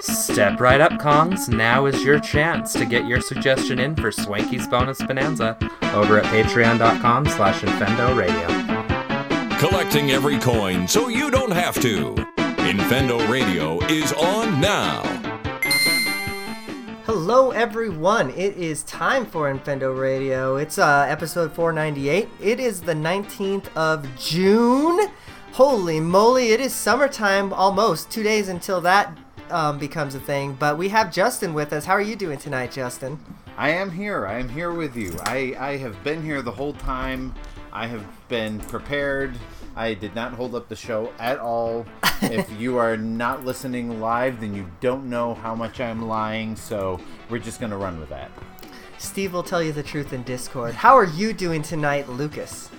Step right up, Kongs. Now is your chance to get your suggestion in for Swanky's Bonus Bonanza over at patreon.com slash Infendo Radio. Collecting every coin so you don't have to. Infendo Radio is on now. Hello, everyone. It is time for Infendo Radio. It's uh, episode 498. It is the 19th of June. Holy moly, it is summertime almost. Two days until that um, becomes a thing. But we have Justin with us. How are you doing tonight, Justin? I am here. I am here with you. I, I have been here the whole time. I have been prepared. I did not hold up the show at all. if you are not listening live, then you don't know how much I'm lying, so we're just going to run with that. Steve will tell you the truth in Discord. How are you doing tonight, Lucas?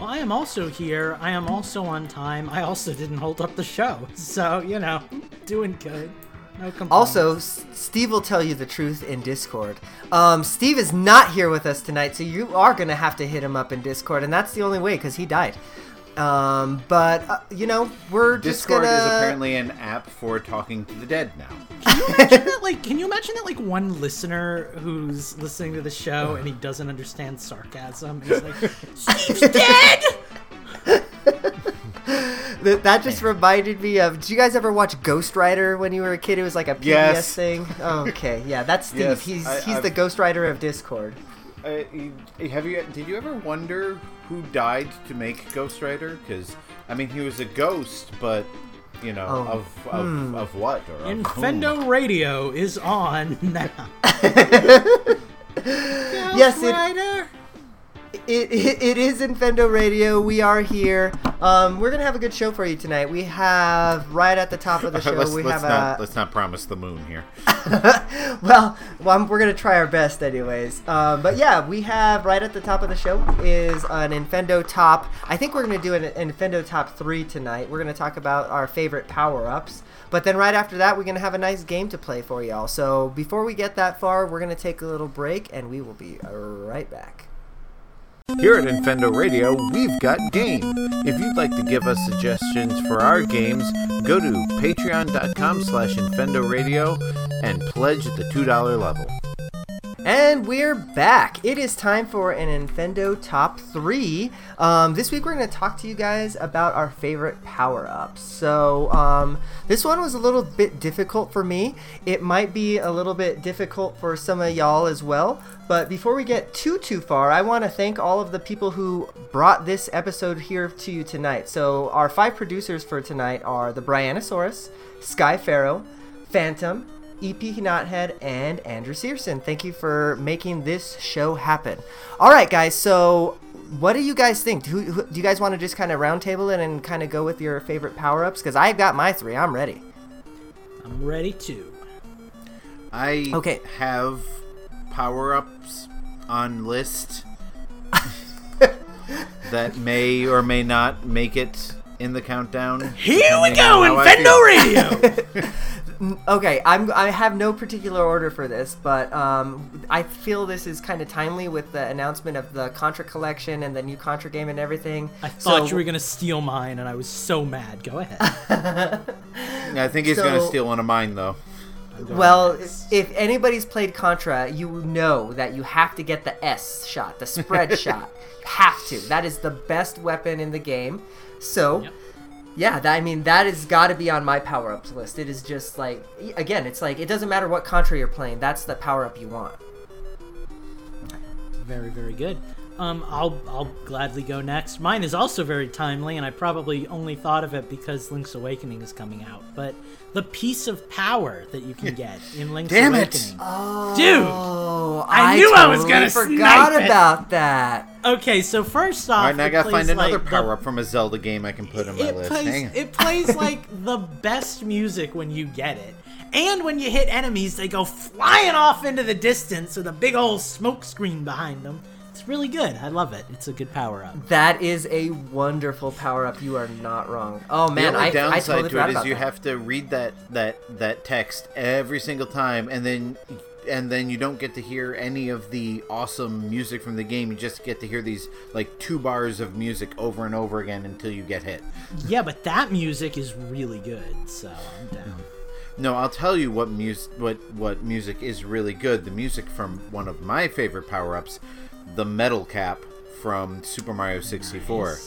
Well, I am also here. I am also on time. I also didn't hold up the show. So, you know, doing good. No. Also, S- Steve will tell you the truth in Discord. Um, Steve is not here with us tonight, so you are going to have to hit him up in Discord, and that's the only way because he died. Um, but, uh, you know, we're just Discord gonna... is apparently an app for talking to the dead now. Can you imagine that? Like, can you imagine that? Like one listener who's listening to the show and he doesn't understand sarcasm. He's like, "Steve's dead." That, that just reminded me of. Did you guys ever watch Ghostwriter when you were a kid? It was like a PBS Yes. thing. Okay, yeah, that's Steve. Yes, he's I- he's I've- the Ghostwriter of Discord. Uh, have you? Did you ever wonder who died to make Ghostwriter? Because I mean, he was a ghost, but you know, Oh, of of, of what? Or? Infendo Radio is on now. Yes, Rider. It, it, it is Infendo Radio. We are here. Um, we're gonna have a good show for you tonight. We have right at the top of the show. let's, we let's have not a let's not promise the moon here. well, well we're gonna try our best, anyways. Um, but yeah, we have right at the top of the show is an Infendo top. I think we're gonna do an Infendo top three tonight. We're gonna talk about our favorite power ups. But then right after that, we're gonna have a nice game to play for y'all. So before we get that far, we're gonna take a little break, and we will be right back. Here at Infendo Radio, we've got game. If you'd like to give us suggestions for our games, go to patreon.com slash Infendo Radio and pledge at the $2 level. And we're back. It is time for an Infendo Top 3. Um, this week we're going to talk to you guys about our favorite power ups. So, um, this one was a little bit difficult for me. It might be a little bit difficult for some of y'all as well. But before we get too, too far, I want to thank all of the people who brought this episode here to you tonight. So, our five producers for tonight are the Brianosaurus, Sky Pharaoh, Phantom, EP Knothead, and Andrew Searson. Thank you for making this show happen. All right, guys. So, what do you guys think? Who, who, do you guys want to just kind of roundtable it and kind of go with your favorite power ups? Because I've got my three. I'm ready. I'm ready to. I Okay. have power ups on list that may or may not make it in the countdown. Here we go, on how Infendo. Radio. Okay, I'm. I have no particular order for this, but um, I feel this is kind of timely with the announcement of the Contra collection and the new Contra game and everything. I thought So- you were gonna steal mine, and I was so mad. Go ahead. I think he's going to steal one of mine, though. Well, if anybody's played Contra, you know that you have to get the S shot, the spread shot. Have to. That is the best weapon in the game. So, Yep. yeah, that, I mean, that has got to be on my power ups list. It is just like, again, it's like, it doesn't matter what Contra you're playing, that's the power up you want. Very, very good. Um, I'll I'll gladly go next. Mine is also very timely, and I probably only thought of it because Link's Awakening is coming out. But the piece of power that you can get in Link's Damn it! Awakening, oh, dude. Oh, I knew I was gonna forgot snipe it. about that. Okay, so first off, All right, now I got to plays find another like the- power up from a Zelda game I can put on my it list. plays Hang on. it plays like the best music when you get it. And when you hit enemies, they go flying off into the distance with a big old smoke screen behind them. It's really good. I love it. It's a good power up. That is a wonderful power up. You are not wrong. Oh man, the only I, I downside totally to it is you that. have to read that that that text every single time, and then and then you don't get to hear any of the awesome music from the game. You just get to hear these like two bars of music over and over again until you get hit. Yeah, but that music is really good, so I'm down. No, I'll tell you what music what what music is really good. The music from one of my favorite power-ups, the metal cap from Super Mario 64.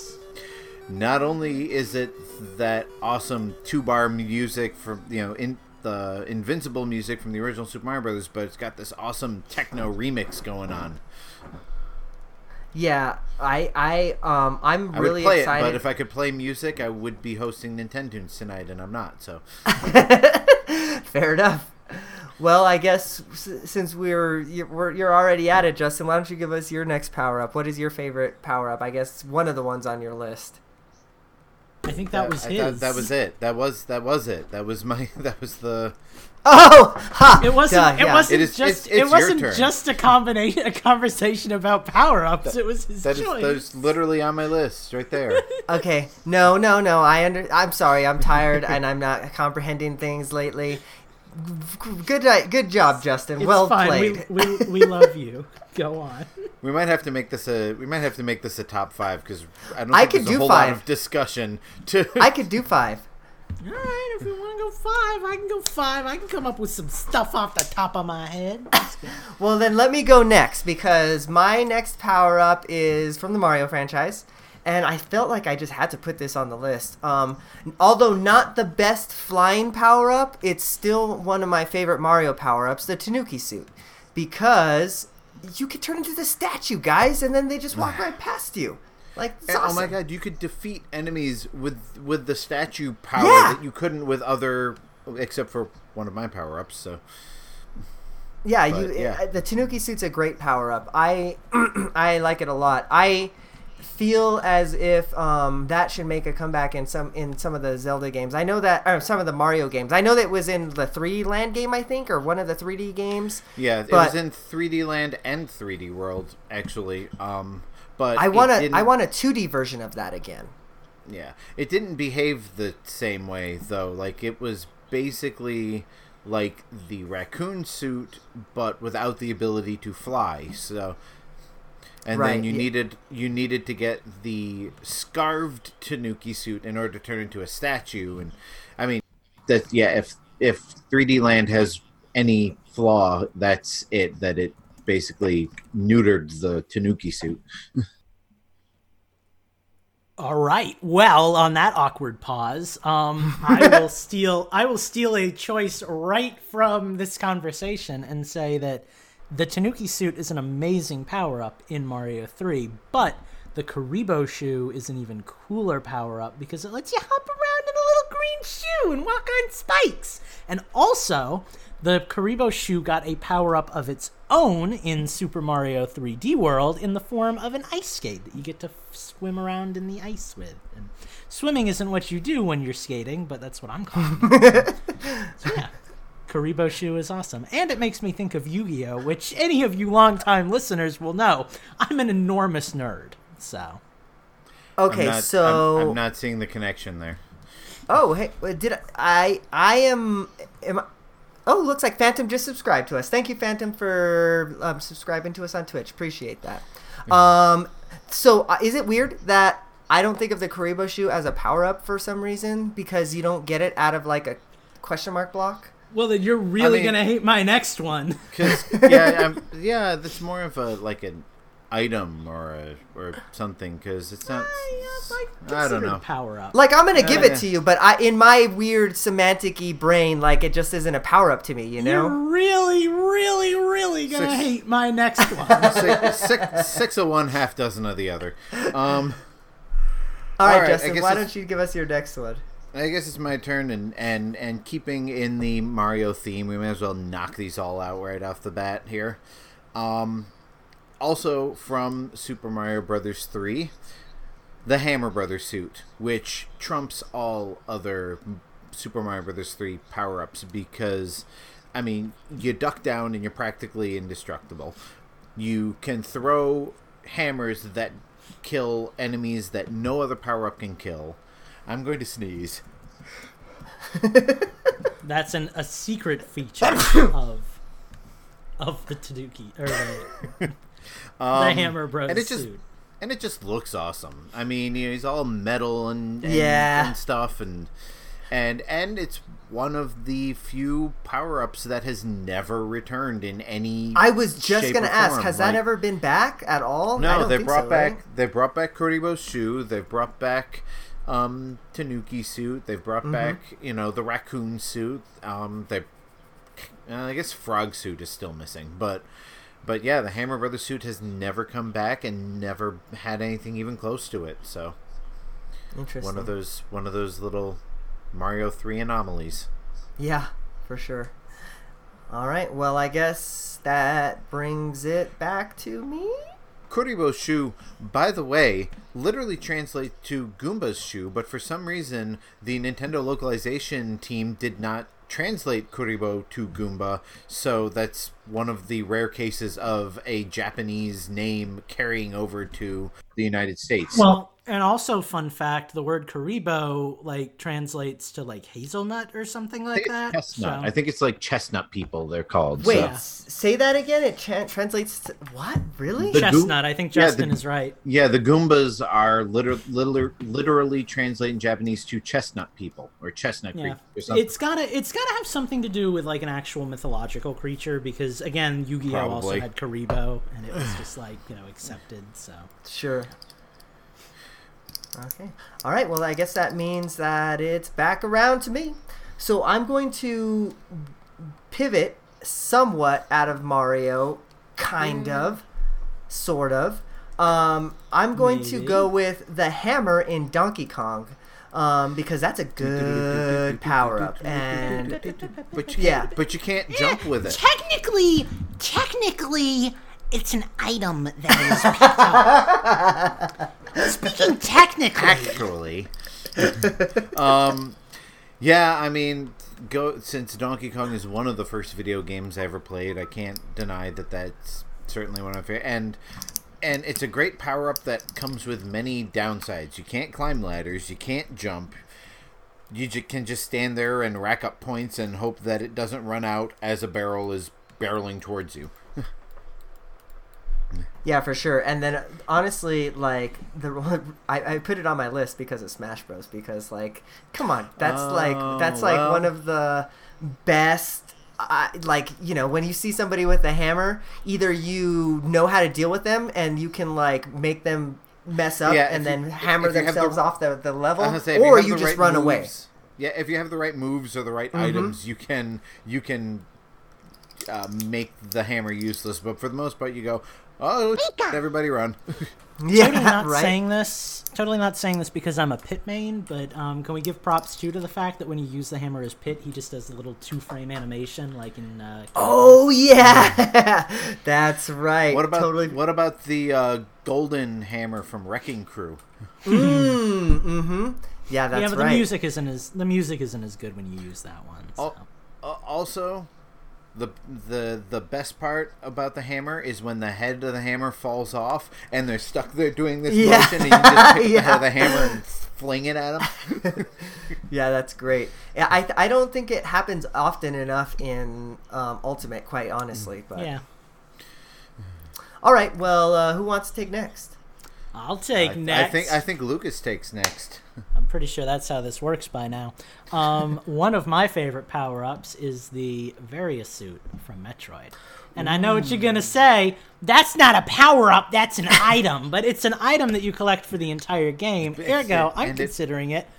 Not only is it that awesome two-bar music from, you know, in the invincible music from the original Super Mario Brothers, but it's got this awesome techno remix going on. Yeah, I I um I'm I really would play excited. it, but if I could play music, I would be hosting Nintendo's tonight, and I'm not. So Fair enough. Well, I guess since we're you're, you're already at it, Justin, why don't you give us your next power up? What is your favorite power up? I guess one of the ones on your list. I think that was I his. thought that was it. That was that was it. That was my that was the Oh, ha! It wasn't. Duh, it yeah. wasn't It is- just. it's- it's it wasn't just a combination, a conversation about power ups. It was his that is choice. that is literally on my list right there. Okay, no, no, no. I under. I'm sorry. I'm tired and I'm not comprehending things lately. G- Good, uh, good job, Justin. It's well fine. played. We, we we love you. Go on. we might have to make this a we might have to make this a top five because I don't I think could there's do a whole five. lot of discussion to. I could do five. All right, if you want to go five, I can go five. I can come up with some stuff off the top of my head. Well, then let me go next because my next power up is from the Mario franchise, and I felt like I just had to put this on the list. Um, although not the best flying power up, it's still one of my favorite Mario power ups, the Tanuki suit, because you could turn into the statue, guys, and then they just walk right past you. Like, And, oh my god, you could defeat enemies with with the statue power Yeah. that you couldn't with other, except for one of my power ups. So Yeah, But, you. yeah. uh, The Tanuki suit's a great power up. I I like it a lot. I feel as if um, that should make a comeback in some in some of the Zelda games. I know that or some of the Mario games. I know that it was in the 3D Land game, I think, or one of the 3D games. yeah, it was in 3D Land and 3D World actually. Um, but I want a I want a 2D version of that again. Yeah, it didn't behave the same way though. Like it was basically like the raccoon suit, but without the ability to fly. So, and Right, then you yeah. needed you needed to get the scarved Tanuki suit in order to turn into a statue. And I mean, that yeah, if if 3D Land has any flaw, that's it. That it basically neutered the Tanuki suit. All right. Well, on that awkward pause, um, I will steal. I will steal a choice right from this conversation and say that the Tanuki suit is an amazing power up in Mario Three, but the Kuribo shoe is an even cooler power up because it lets you hop around in a little green shoe and walk on spikes. And also, the Kuribo shoe got a power up of its own in Super Mario 3D World in the form of an ice skate that you get to f- swim around in the ice with. And swimming isn't what you do when you're skating, but that's what I'm calling it. so yeah. Kuribo shoe is awesome. And it makes me think of Yu-Gi-Oh, which any of you longtime listeners will know. I'm an enormous nerd. So, Okay, I'm not, so I'm, I'm not seeing the connection there. Oh, hey, did I? I, I am. Am I, oh, looks like Phantom just subscribed to us. Thank you, Phantom, for um, subscribing to us on Twitch. Appreciate that. Um, so uh, is it weird that I don't think of the Kuribo shoe as a power up for some reason because you don't get it out of like a question mark block? Well, then you're really mean- gonna hate my next one. Cause yeah, I'm, yeah, that's more of a like an item or a or something. Cause it's not. like I don't know. Power up. Like I'm gonna give yeah. it to you, but I in my weird semantic-y brain, like it just isn't a power up to me. You know. You're know? really, really, really gonna Six- hate my next one. six, six, six of one, half dozen of the other. Um, All right, All right, Justin. Why don't you give us your next one? I guess it's my turn, and and and keeping in the Mario theme, we may as well knock these all out right off the bat here. Um, also from Super Mario Brothers three, the Hammer Brothers suit, which trumps all other Super Mario Brothers three power ups because, I mean, you duck down and you're practically indestructible. You can throw hammers that kill enemies that no other power up can kill. I'm going to sneeze. That's an a secret feature of of the Tanuki or the, the Um, Hammer Bros and it just suit. and it just looks awesome. I mean, you know, he's all metal and, and Yeah. and stuff, and and and it's one of the few power ups that has never returned in any. I was just gonna ask, form. has that Like, ever been back at all? I No, don't they think brought so, back right? they brought back Kuribo's shoe. They've brought back um, Tanuki suit. They've brought Mm-hmm. back you know the raccoon suit. Um, they, uh, I guess frog suit is still missing, but but yeah, the Hammer Brothers suit has never come back and never had anything even close to it. So Interesting. one of those one of those little Mario three anomalies. Yeah, for sure. All right. Well, I guess that brings it back to me. Kuribo's shoe, by the way, literally translates to Goomba's shoe, but for some reason the Nintendo localization team did not translate Kuribo to Goomba, so that's one of the rare cases of a Japanese name carrying over to the United States. Well, and also fun fact, the word Kuribo like translates to like hazelnut or something like that. chestnut. so- I think it's like chestnut people they're called. Wait, so- s- say that again. It tra- translates to what? Really? The Goom- chestnut. I think Yeah, the- Justin is right. Yeah, the Goombas are liter- liter- literally translating Japanese to chestnut people or chestnut Yeah, creatures or something. it's gotta it's gotta have something to do with like an actual mythological creature because again, Yu-Gi-Oh also had Kuriboh and it was just like you know accepted. So Sure. Okay. All right. Well, I guess that means that it's back around to me. So I'm going to pivot somewhat out of Mario, kind of, sort of. Um, I'm going to go with the hammer in Donkey Kong. Um, because that's a good power up, and But you, Yeah. but you can't jump with it. Technically, technically, it's an item that is picked up. Speaking technically, Actually, um, yeah, I mean, go since Donkey Kong is one of the first video games I ever played. I can't deny that that's certainly one of my favorite. And and it's a great power up that comes with many downsides. You can't climb ladders. You can't jump. You ju- can just stand there and rack up points and hope that it doesn't run out as a barrel is barreling towards you. Yeah, for sure. And then honestly, like the one I, I put it on my list because of Smash Bros. Because like, come on, that's like Oh, that's like well. one of the best. Uh, like you know, when you see somebody with a hammer, either you know how to deal with them and you can like make them mess up Yeah, and then you- hammer if you have the- themselves off the, the level, I say, or you, the just right run away. Yeah, if you have the right moves or the right Mm-hmm. items, you can you can uh, make the hammer useless. But for the most part, you go, oh, everybody run. Yeah, totally not right. saying this. Totally not saying this because I'm a pit main, but um, can we give props too to the fact that when you use the hammer as pit, he just does a little two frame animation like in. Uh, Oh yeah, that's right. what about totally? what about the uh, golden hammer from Wrecking Crew? Mm, mm-hmm. Yeah, that's yeah, but right. the music isn't as the music isn't as good when you use that one. so. Uh, also, the the the best part about the hammer is when the head of the hammer falls off and they're stuck there doing this Yeah. motion, and you just pick the head Yeah. of the hammer and fling it at them. Yeah, that's great. Yeah, I, I don't think it happens often enough in um, Ultimate, quite honestly. But Yeah, all right, well, uh, who wants to take next? I'll take I, I next. think I think Lucas takes next. Pretty sure that's how this works by now. Um, one of my favorite power ups is the Varia suit from Metroid. And I know what you're going to say. That's not a power up, that's an item. But it's an item that you collect for the entire game. Ergo, I'm and it- considering it a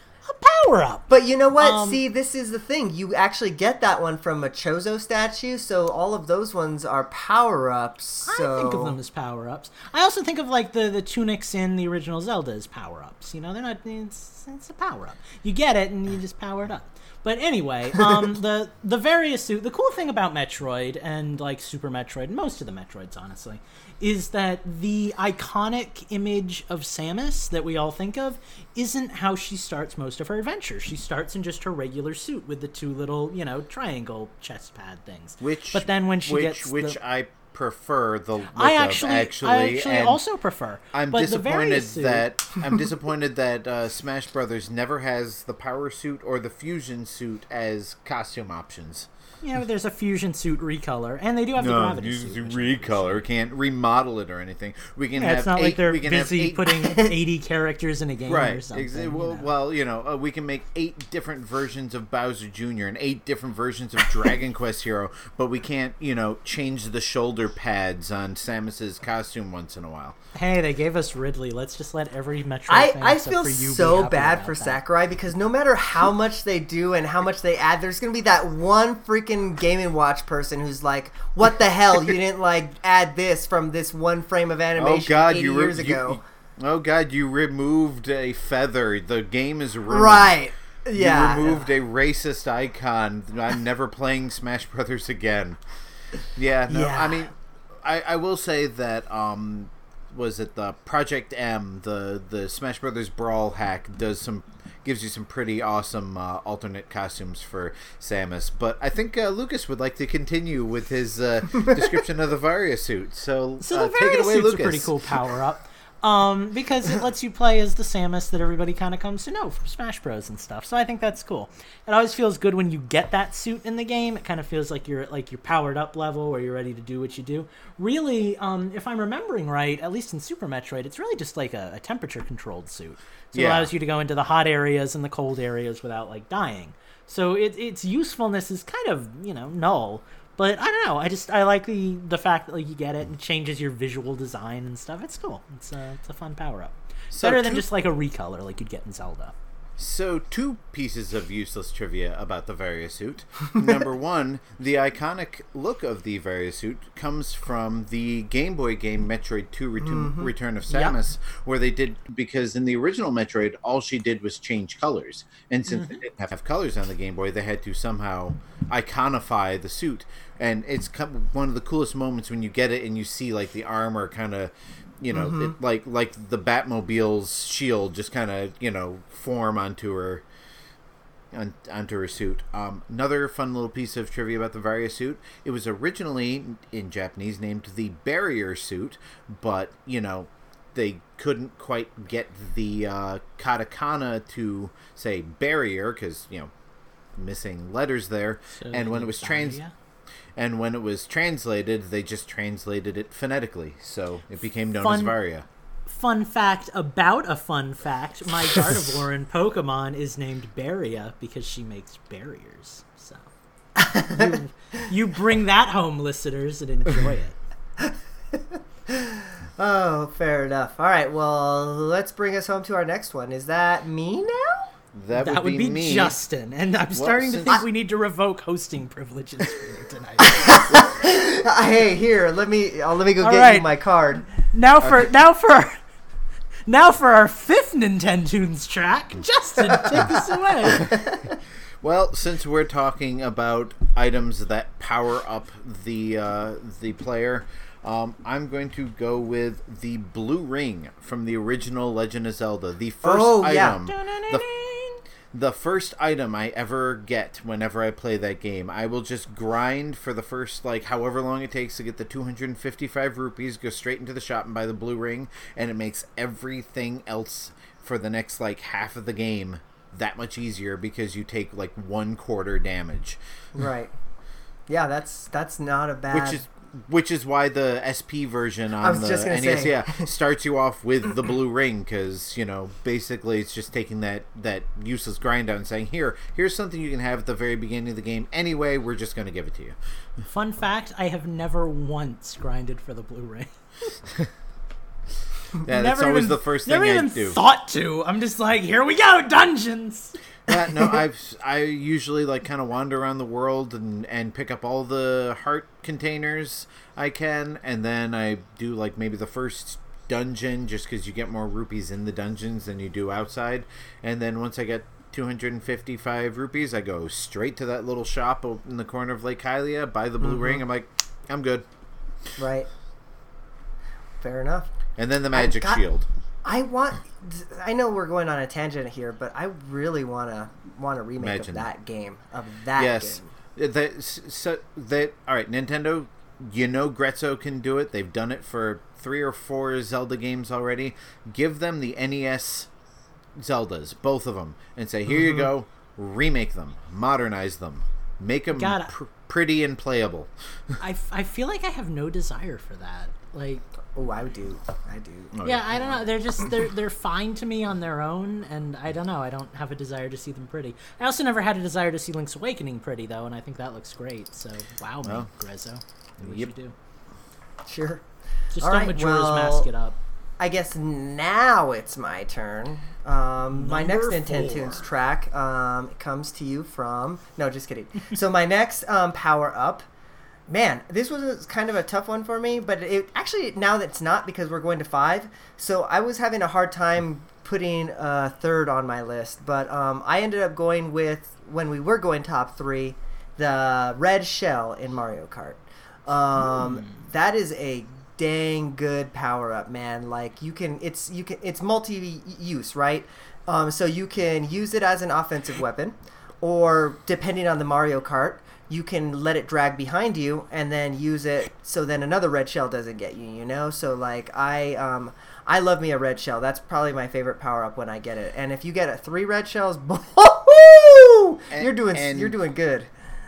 power up. But you know what? Um, See, this is the thing. You actually get that one from a Chozo statue, so all of those ones are power ups. So I think of them as power ups. I also think of like the, the tunics in the original Zelda as power ups. You know, they're not. It's, it's a power up. You get it and you just power it up. But anyway, um, the the Varia suit. The cool thing about Metroid and like Super Metroid, and most of the Metroids, honestly, is that the iconic image of Samus that we all think of isn't how she starts most of her adventures. She starts in just her regular suit with the two little, you know, triangle chest pad things. Which, but then when she which, gets which the, I prefer the look I of, actually, actually, I actually and also prefer. I'm disappointed that I'm disappointed that uh, Smash Brothers never has the power suit or the fusion suit as costume options. You know, there's a fusion suit recolor, and they do have the No, gravity you suit. recolor. We can't remodel it or anything. We can Yeah, have it's not eight, like they're we can have busy eight- putting 80 characters in a game or Right. something. Exa- you well, know. well, you know, uh, we can make eight different versions of Bowser Jr. and eight different versions of Dragon Quest Hero, but we can't, you know, change the shoulder pads on Samus's costume once in a while. Hey, they gave us Ridley. Let's just let every Metro. I, fan I feel for you so bad for that. Sakurai because no matter how much they do and how much they add, there's gonna be that one freaking Game and Watch person who's like, "What the hell? You didn't like add this from this one frame of animation Oh animation God, 80 you, years ago." you- oh God, you removed a feather. The game is ruined. right? Yeah. You removed a racist icon. I'm never playing Smash Brothers again. Yeah, no, Yeah. I mean, I, I will say that um, was it the Project M, the the Smash Brothers Brawl hack does some gives you some pretty awesome uh, alternate costumes for Samus. But I think uh, Lucas would like to continue with his uh, description of the Varia suit. So, So uh, the take it various away, suit's Lucas. a pretty cool power up. Um, because it lets you play as the Samus that everybody kind of comes to know from Smash Bros. and stuff. So I think that's cool. It always feels good when you get that suit in the game. It kind of feels like you're at like your powered up level where you're ready to do what you do. Really, um, if I'm remembering right, at least in Super Metroid, it's really just like a, a temperature controlled suit. So it allows you to go into the hot areas and the cold areas without like dying. So it, its usefulness is kind of you know null. But I don't know. I just I like the the fact that like you get it and it changes your visual design and stuff. It's cool. It's a it's a fun power up. So Better than just like a recolor like you'd get in Zelda. So, two pieces of useless trivia about the Varia suit. Number one, the iconic look of the Varia suit comes from the Game Boy game Metroid 2 Return, mm-hmm. Return of Samus, where they did, because in the original Metroid, all she did was change colors. And since mm-hmm. they didn't have colors on the Game Boy, they had to somehow iconify the suit. And it's one of the coolest moments when you get it and you see, like, the armor kind of you know, it, like like the Batmobile's shield just kind of you know form onto her on, onto her suit. Um, another fun little piece of trivia about the Varia suit: it was originally in Japanese named the Barrier suit, but you know they couldn't quite get the uh, katakana to say barrier because you know missing letters there, and when it was trans? And when it was translated, they just translated it phonetically, so it became known as Fun- Varia. Fun fact about a fun fact: my Gardevoir in Pokemon is named Baria because she makes barriers. So you, you bring that home, listeners, and enjoy it. Oh, fair enough. All right. Well, let's bring us home to our next one. Is that me now? That, That would be, me. Justin, and I'm starting to since- think we need to revoke hosting privileges for you tonight. Hey, here. Let me. Uh, let me go All get right. you my card. now for now for now for our fifth Nintendo Tunes track, Justin, take us away. Well, since we're talking about items that power up the uh, the player, um, I'm going to go with the blue ring from the original Legend of Zelda. The first Oh, yeah. item, the, the first item I ever get whenever I play that game. I will just grind for the first like however long it takes to get the 255 rupees, go straight into the shop and buy the blue ring, and it makes everything else for the next like half of the game that much easier because you take like one quarter damage, Right. Yeah, that's that's not a bad. which is which is why the SP version on the NES say. yeah starts you off with the blue ring because you know basically it's just taking that that useless grind out and saying here here's something you can have at the very beginning of the game anyway we're just going to give it to you. Fun fact: I have never once grinded for the blue ring. Yeah, that's never always even, the first thing never I even do. thought to. I'm just like, here we go, dungeons. Yeah, no, I've I usually like kind of wander around the world and and pick up all the heart containers I can, and then I do like maybe the first dungeon just because you get more rupees in the dungeons than you do outside, and then once I get 255 rupees, I go straight to that little shop in the corner of Lake Hylia, buy the blue ring. Mm-hmm. I'm like, I'm good, right. Fair enough. and then the magic got- shield. I want. I know we're going on a tangent here, but I really want to want a remake Imagine. of that game. Of that yes game. that so that all right nintendo you know grezzo can do it they've done it for three or four zelda games already give them the nes zeldas both of them and say here Mm-hmm. you go remake them modernize them make them Gotta- pr- pretty and playable. I, f- I feel like I have no desire for that. Like, Oh, I do. I do. Oh, yeah, I don't know. They're just they're they're fine to me on their own, and I don't know. I don't have a desire to see them pretty. I also never had a desire to see Link's Awakening pretty though, and I think that looks great. So wow, me, Grezzo, do what yep. you do. Sure. Just All don't right, Majora's well- Mask it up. I guess now it's my turn. Um, my next Number Nintendo Tunes track um, comes to you from. No, just kidding. so my next um, power up. Man, this was kind of a tough one for me, but it actually now that it's not because we're going to five. So I was having a hard time putting a third on my list, but um, I ended up going with when we were going top three, the red shell in Mario Kart. Um, That is a dang good power up, man. Like you can, it's you can, it's multi use, right? Um, so you can use it as an offensive weapon, or depending on the Mario Kart, you can let it drag behind you and then use it so then another red shell doesn't get you. You know, so like I um I love me a red shell. That's probably my favorite power up when I get it. And if you get a three red shells, you're doing you're doing good.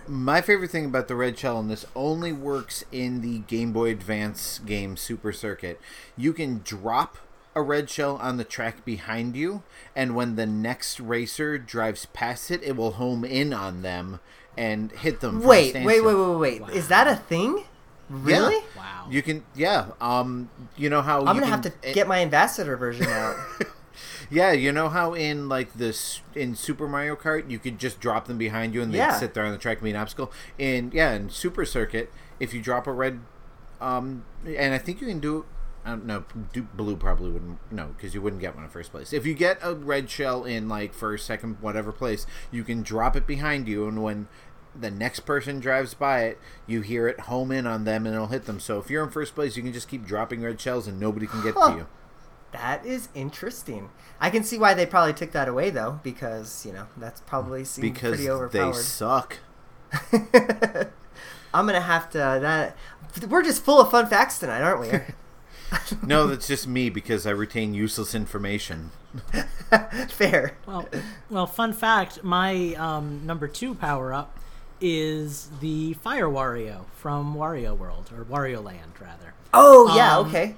My favorite thing about the red shell, and this only works in the Game Boy Advance game Super Circuit, you can drop a red shell on the track behind you, and when the next racer drives past it, it will home in on them and hit them. from a Wait, wait, wait, standstill. wait, wait. Is that a thing? Really? Yeah. Wow. You can, yeah. Um, you know how I'm you gonna have can- to get my ambassador version out. Yeah, you know how in like this in Super Mario Kart you could just drop them behind you and they Yeah. would sit there on the track and be an obstacle. In yeah, in Super Circuit, if you drop a red, um, and I think you can do. I don't know. Do, blue probably wouldn't. No, because you wouldn't get one in first place. If you get a red shell in like first, second, whatever place, you can drop it behind you, and when the next person drives by it, you hear it home in on them, and it'll hit them. So if you're in first place, you can just keep dropping red shells, and nobody can get Huh. to you. that is interesting. I can see why they probably took that away though, because you know that's probably seemed Because pretty they suck. I'm gonna have to that. We're just full of fun facts tonight, aren't we? No, that's just me because I retain useless information. Fair. Well, well, fun fact: my um, number two power up is the Fire Wario from Wario World or Wario Land, rather. Oh yeah, Um, okay.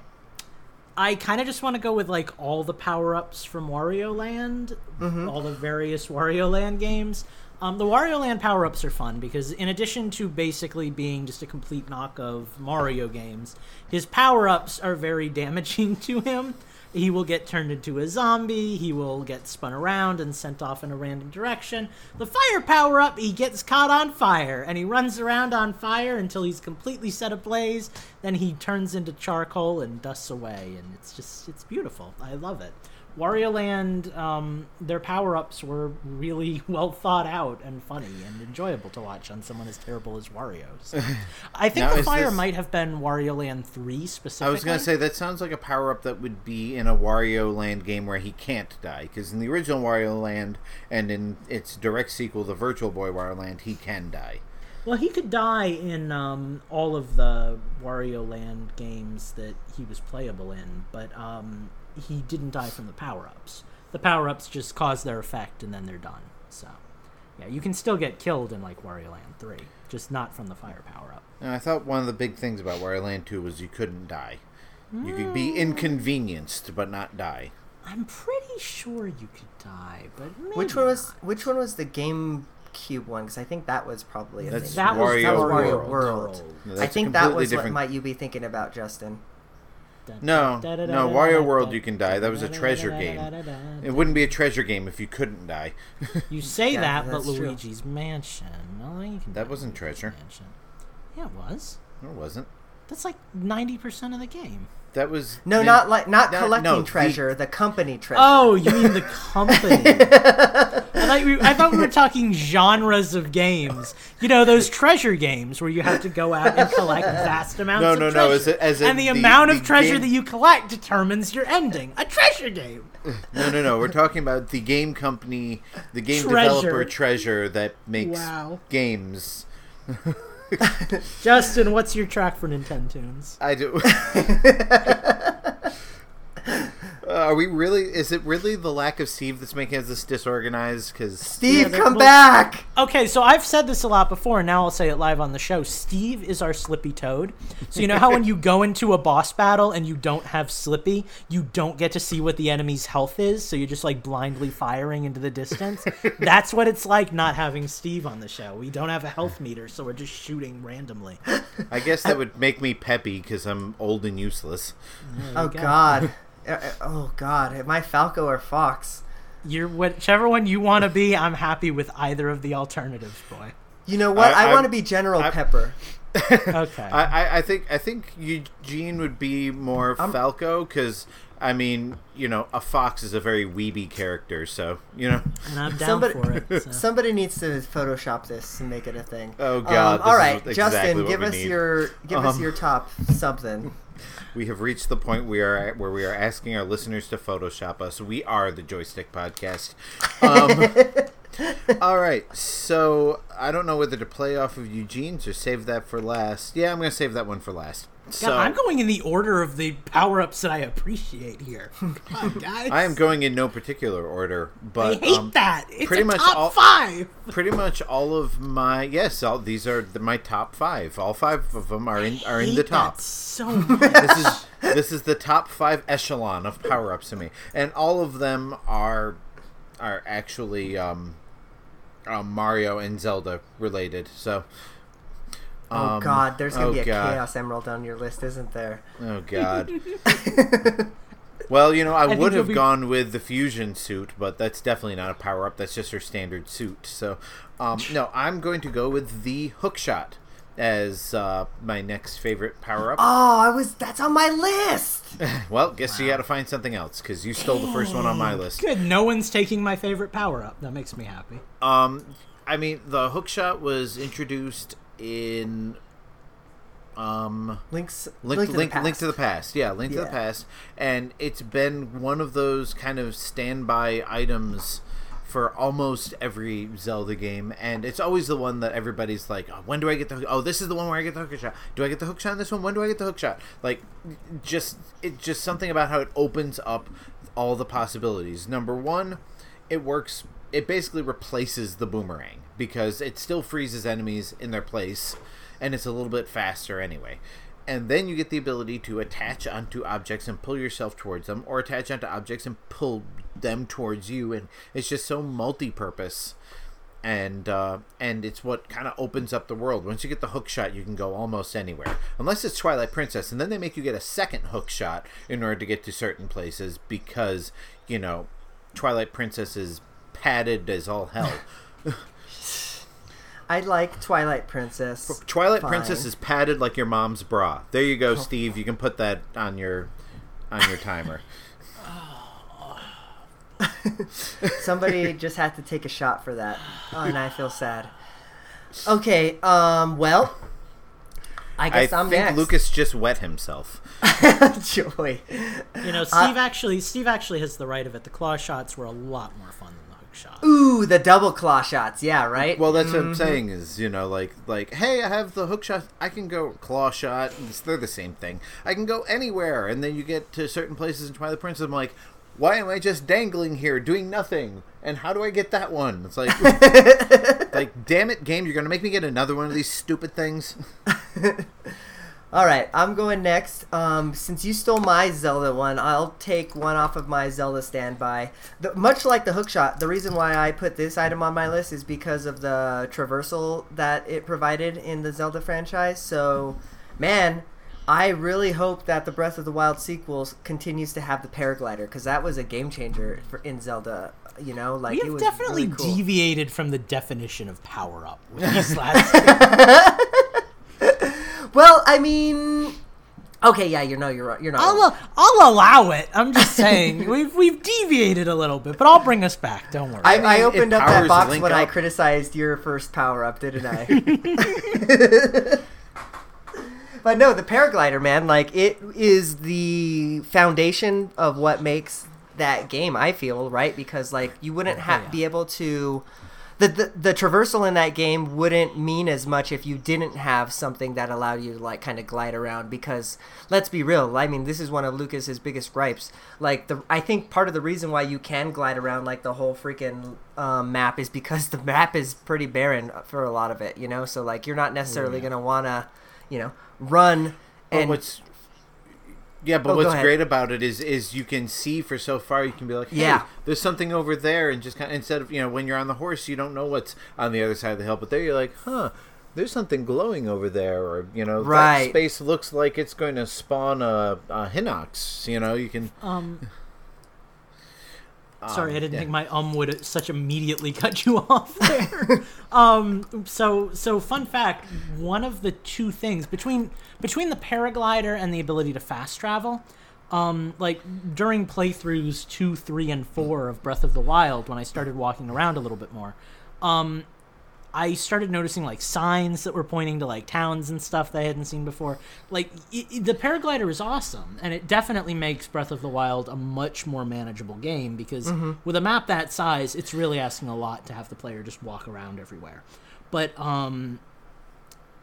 I kind of just want to go with like all the power ups from Wario Land, Mm-hmm. all the various Wario Land games. Um, the Wario Land power ups are fun because, in addition to basically being just a complete knock of Mario games, his power ups are very damaging to him. He will get turned into a zombie, he will get spun around and sent off in a random direction. The fire power up, he gets caught on fire and he runs around on fire until he's completely set ablaze. Then he turns into charcoal and dusts away, and it's just, it's beautiful. I love it. Wario Land, um, their power ups were really well thought out and funny and enjoyable to watch on someone as terrible as Wario. So, I think Now, the fire this- might have been Wario Land 3 specifically. I was gonna say that sounds like a power up that would be in a Wario Land game where he can't die, because in the original Wario Land and in its direct sequel, the Virtual Boy Wario Land, he can die. Well, he could die in um, all of the Wario Land games that he was playable in, but um, he didn't die from the power ups. The power ups just cause their effect and then they're done. So, yeah, you can still get killed in like Wario Land 3, just not from the fire power up. And I thought one of the big things about Wario Land 2 was you couldn't die. You could be mm. inconvenienced but not die. I'm pretty sure you could die, but maybe Which one was which one was the GameCube one? Because I think that was probably That's thing. That was Wario that was Wario Wario World. World. No, I think that completely was what might you be thinking about, Justin. No, no, Wario World you can die. That was a treasure game. It wouldn't be a treasure game if you couldn't die. You say Yeah, that, but that's true. Luigi's Mansion. No, you can That die wasn't in Luigi's treasure. Mansion. Yeah, it was. No, it wasn't. That's like ninety percent of the game. That was No, not like not collecting no, the- treasure, the, company treasure. Oh, you mean the company? I, thought we, I thought we were talking genres of games. You know, those treasure games where you have to go out and collect vast amounts No, of no, no, treasure. as a- as in and the, the- amount the of treasure game- that you collect determines your ending. A treasure game. No, no, no. We're talking about the game company, the game Treasure. developer Treasure that makes Wow. games. Justin, what's your track for Nintendo Tunes? I do. Uh, are we really? Is it really the lack of Steve that's making us this disorganized? Because Steve, that- come well- back! Okay, so I've said this a lot before, and now I'll say it live on the show. Steve is our Slippy Toad. So you know how when you go into a boss battle and you don't have Slippy, you don't get to see what the enemy's health is, so you're just like blindly firing into the distance. That's what it's like not having Steve on the show. We don't have a health meter, so we're just shooting randomly. I guess that would make me peppy because I'm old and useless. Oh go. God. Uh, uh, Oh God. Am I Falco or Fox? You're whichever one you want to be. I'm happy with either of the alternatives, boy. You know what? I- I, I'm- want to be General I'm- Pepper. Okay. I, I, I think I think Eugene would be more Falco because I mean you know a fox is a very weeby character, so you know. and I'm down Somebody- for it. so. Somebody needs to Photoshop this and make it a thing. Oh, God, Um, all this Justin, exactly give us need. your give us Um, your top something. We have reached the point we are at where we are asking our listeners to Photoshop us. We are the Joystick Podcast. Um, all right, so I don't know whether to play off of Eugene's or save that for last. Yeah, I'm going to save that one for last. So God, I'm going in the order of the power ups that I appreciate here. Come on, guys. I am going in no particular order, but I but hate um, that. It's pretty a much top all- five. pretty much all of my yes, all these are the, my top five. All five of them are in are in the top. that so much. this is this is the top five echelon of power ups to me, and all of them are are actually um, uh, Mario and Zelda related. So, Oh um, God, there's gonna oh, be a God. Chaos Emerald on your list, isn't there? Oh God. well, you know, I, think would have be- gone with the fusion suit, but that's definitely not a power up. That's just her standard suit. So, um, no, I'm going to go with the hook shot as uh, my next favorite power up. Oh, I was. That's on my list. Well, guess you got to find something else because you stole the first one on my list. Good. No one's taking my favorite power up. That makes me happy. Um, I mean, the hook shot was introduced in um Links. Link, Link, to link, the past. link to the past. Yeah, Link to the past, and it's been one of those kind of standby items for almost every Zelda game, and it's always the one that everybody's like, oh, "When do I get the? Oh, this is the one where I get the hook shot. Do I get the hook shot in this one? When do I get the hook shot?" Like, just it's just something about how it opens up all the possibilities. Number one, it works. It basically replaces the boomerang because it still freezes enemies in their place, and it's a little bit faster anyway. And then you get the ability to attach onto objects and pull yourself towards them, or attach onto objects and pull them towards you, and it's just so multi-purpose. And uh, and it's what kind of opens up the world. Once you get the hook shot, you can go almost anywhere, unless it's Twilight Princess, and then they make you get a second hook shot in order to get to certain places because you know Twilight Princess is padded as all hell. I like Twilight Princess. Twilight Fine. Princess is padded like your mom's bra. There you go, Steve. You can put that on your on your timer. Somebody just had to take a shot for that, oh, and I feel sad. Okay. Um. Well, I guess I guess am think next. Lucas just wet himself. Joy. You know, Steve actually Steve actually has the right of it. The claw shots were a lot more fun than the hook shot. Ooh, the double claw shots. Yeah. Right. Well, that's what I'm mm-hmm. saying. Is you know like like hey, I have the hook shot. I can go claw shot. They're the same thing. I can go anywhere, and then you get to certain places in Twilight Princess. I'm like, why am I just dangling here doing nothing? And how do I get that one? It's like, like damn it, game! You're gonna make me get another one of these stupid things. All right, I'm going next. Um, since you stole my Zelda one, I'll take one off of my Zelda standby. The, much like the hookshot, the reason why I put this item on my list is because of the traversal that it provided in the Zelda franchise. So, man, I really hope that the Breath of the Wild sequels continues to have the paraglider because that was a game changer for, in Zelda. You know, like We it have definitely really cool. deviated from the definition of power up with these last. Well, I mean, okay, yeah, you know, you're right. You're not. I'll, I'll allow it. I'm just saying we've we've deviated a little bit, but I'll bring us back. Don't worry. I, mean, I opened up that box Link when I criticized your first power up, didn't I? but no, the paraglider, man, like it is the foundation of what makes that game. I feel right because like you wouldn't oh, ha- yeah. be able to the, the the traversal in that game wouldn't mean as much if you didn't have something that allowed you to like kind of glide around because let's be real i mean this is one of lucas's biggest gripes. Like the i think part of the reason why you can glide around like the whole freaking um, map is because the map is pretty barren for a lot of it you know? So like you're not necessarily gonna wanna you know run and what's yeah, but Oh, what's great about it is is you can see for so far. You can be like, hey, Yeah. there's something over there, and just kind of instead of you know when you're on the horse, you don't know what's on the other side of the hill, but there you're like, huh. There's something glowing over there, or you know, Right. that space looks like it's going to spawn a, a hinox. You know, you can. Um, sorry, I didn't yeah. think my um would such immediately cut you off there. um, so so fun fact: one of the two things between between the paraglider and the ability to fast travel. Um, like during playthroughs two, three, and four of Breath of the Wild, when I started walking around a little bit more, um, I started noticing like signs that were pointing to like towns and stuff that I hadn't seen before. Like i i- the paraglider is awesome, and it definitely makes Breath of the Wild a much more manageable game because with a map that size, it's really asking a lot to have the player just walk around everywhere. But um,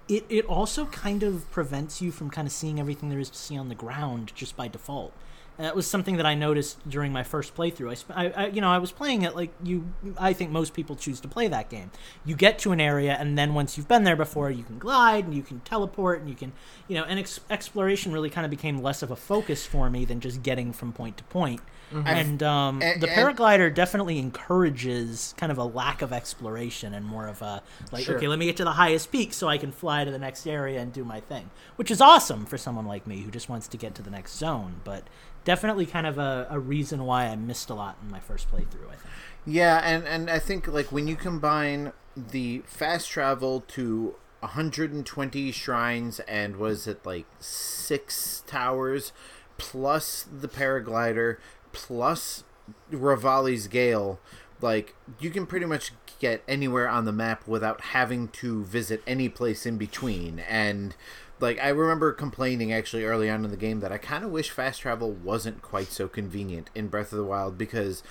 it it also kind of prevents you from kind of seeing everything there is to see on the ground just by default. And that was something that I noticed during my first playthrough. I, sp- I, I, you know, I was playing it like you. I think most people choose to play that game. You get to an area, and then once you've been there before, you can glide and you can teleport and you can, you know, and ex- exploration really kind of became less of a focus for me than just getting from point to point. And um, And- the and- paraglider definitely encourages kind of a lack of exploration and more of a like, Sure. okay, let me get to the highest peak so I can fly to the next area and do my thing, which is awesome for someone like me who just wants to get to the next zone. But definitely kind of a, a reason why I missed a lot in my first playthrough. I think. Yeah, and and I think like when you combine the fast travel to 120 shrines and was it like six towers plus the paraglider plus Revali's Gale, like you can pretty much get anywhere on the map without having to visit any place in between and like I remember complaining actually early on in the game that I kind of wish fast travel wasn't quite so convenient in Breath of the Wild because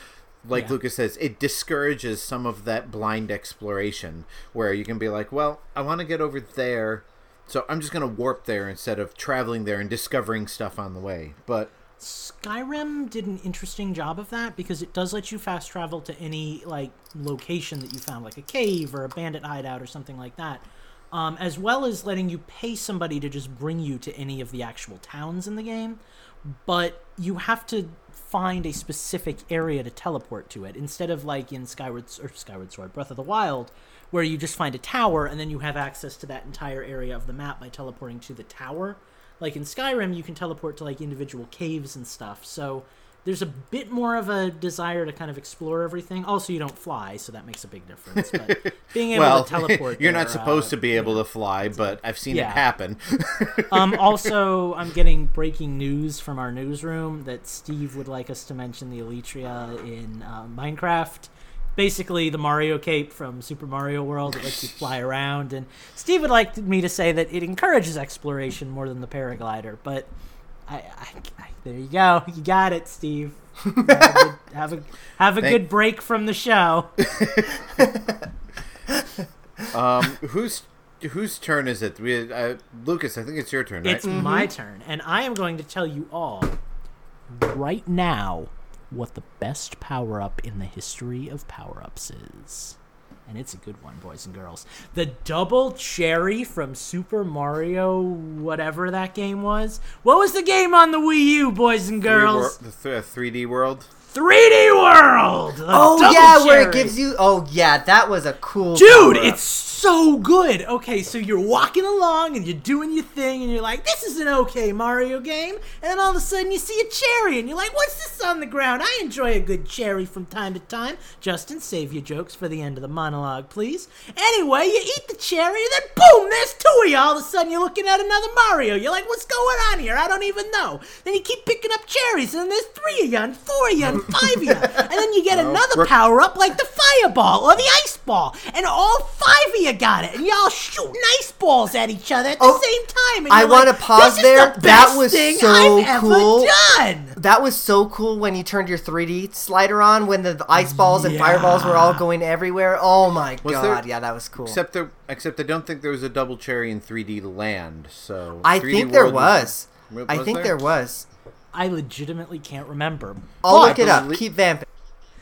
like Yeah. Lucas says, it discourages some of that blind exploration where you can be like, well, I want to get over there, so I'm just going to warp there instead of traveling there and discovering stuff on the way. But Skyrim did an interesting job of that because it does let you fast travel to any like location that you found, like a cave or a bandit hideout or something like that, um, as well as letting you pay somebody to just bring you to any of the actual towns in the game. But you have to find a specific area to teleport to it instead of like in Skyward or Skyward Sword, Breath of the Wild, where you just find a tower and then you have access to that entire area of the map by teleporting to the tower. Like in Skyrim, you can teleport to like individual caves and stuff. So there's a bit more of a desire to kind of explore everything. Also, you don't fly, so that makes a big difference. But being able well, to teleport, you're not supposed uh, to be able to fly, but I've seen Yeah. it happen. um, also, I'm getting breaking news from our newsroom that Steve would like us to mention the Elytra in uh, Minecraft. Basically, the Mario cape from Super Mario World that lets you fly around. And Steve would like me to say that it encourages exploration more than the paraglider. But I, I, I there you go. You got it, Steve. have a good, have a, have a Thank- good break from the show. um, whose whose turn is it? We, uh, Lucas, I think it's your turn, right? It's my turn, and I am going to tell you all right now what the best power up in the history of power ups is. And it's a good one, boys and girls. The double cherry from Super Mario, whatever that game was. What was the game on the Wii U, boys and Three wor- girls? the th- 3D world. 3D World! Oh yeah, where it gives you. Oh yeah, that was a cool. Dude, it's so good. Okay, so you're walking along and you're doing your thing, and you're like, "This is an okay Mario game," and then all of a sudden you see a cherry, and you're like, "What's this on the ground?" I enjoy a good cherry from time to time. Justin, save your jokes for the end of the monologue, please. Anyway, you eat the cherry, and then boom, there's two of you. All of a sudden, you're looking at another Mario. You're like, "What's going on here? I don't even know." Then you keep picking up cherries, and then there's three of you, and four of you, and five of you, and then you get another Brooke- power up like the fireball or the ice ball, and all five of you got it, and y'all shooting ice balls at each other at the Oh, same time. And I you're wanna like, pause this is there. the That was thing so I've ever cool. done. that was so cool when you turned your 3D slider on when the, the ice balls and fireballs were all going everywhere. Oh my Was god, there- yeah, that was cool. Except there, except I don't think there was a double cherry in 3D Land. So I think there was. was I think there? there was. I legitimately can't remember. I'll But look it up. believe- Keep vamping.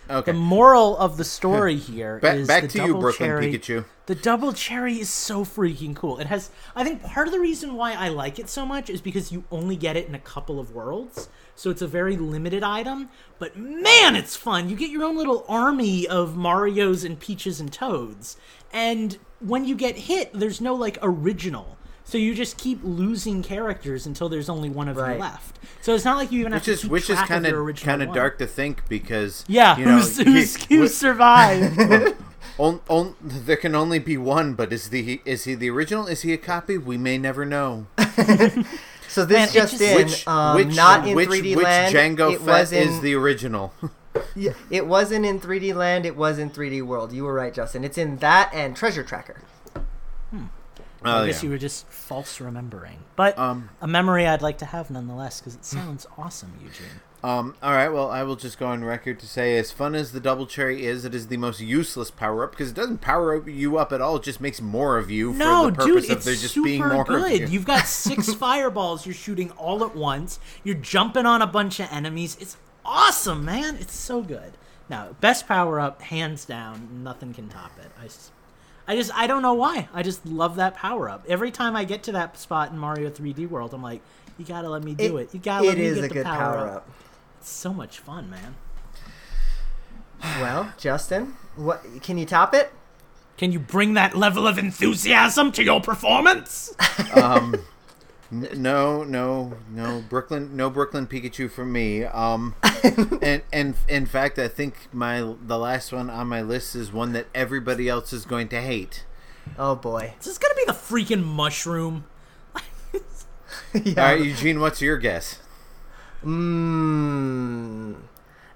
Okay. The moral of the story here Ba- is back the to you, Brooklyn cherry. Pikachu. The double cherry is so freaking cool. It has. I think part of the reason why I like it so much is because you only get it in a couple of worlds, so it's a very limited item. But man, it's fun. You get your own little army of Mario's and Peaches and Toads, and when you get hit, there's no like original. So you just keep losing characters until there's only one of Right. you left. So it's not like you even have which to is keep which is kind of your original kind of dark to think because Yeah, you know, who's, who's, he- who survived? on, on, there can only be one, but is the is he the original? Is he a copy? We may never know. So this Man, just just- in, Which um, which not in which, 3D which land. Django it Fett was in, is the original? Yeah, it wasn't in 3D land. It was in 3D world. You were right, Justin. It's in that and Treasure Tracker. Oh I guess yeah. you were just false remembering. But Um, a memory I'd like to have nonetheless because it sounds awesome, Eugene. Um, all right, well, I will just go on record to say, as fun as the double cherry is, it is the most useless power up because it doesn't power you up at all. It just makes more of you No, for the purpose dude, of it's there just super being more good. you. You've got six fireballs you're shooting all at once. You're jumping on a bunch of enemies. It's awesome, man. It's so good. Now, best power up, hands down. Nothing can top it. I, I just, I don't know why. I just love that power up. Every time I get to that spot in Mario 3D World, I'm like, you gotta let me do it. You gotta let me get the power, power up. up. It's so much fun, man. Well, Justin, what can you top it? Can you bring that level of enthusiasm to your performance? um, n- no, no, no, Brooklyn, no Brooklyn Pikachu for me. Um, and and in fact, I think my the last one on my list is one that everybody else is going to hate. Oh boy. this Is this gonna be the freaking mushroom? yeah. All right, Eugene, what's your guess? Mmm.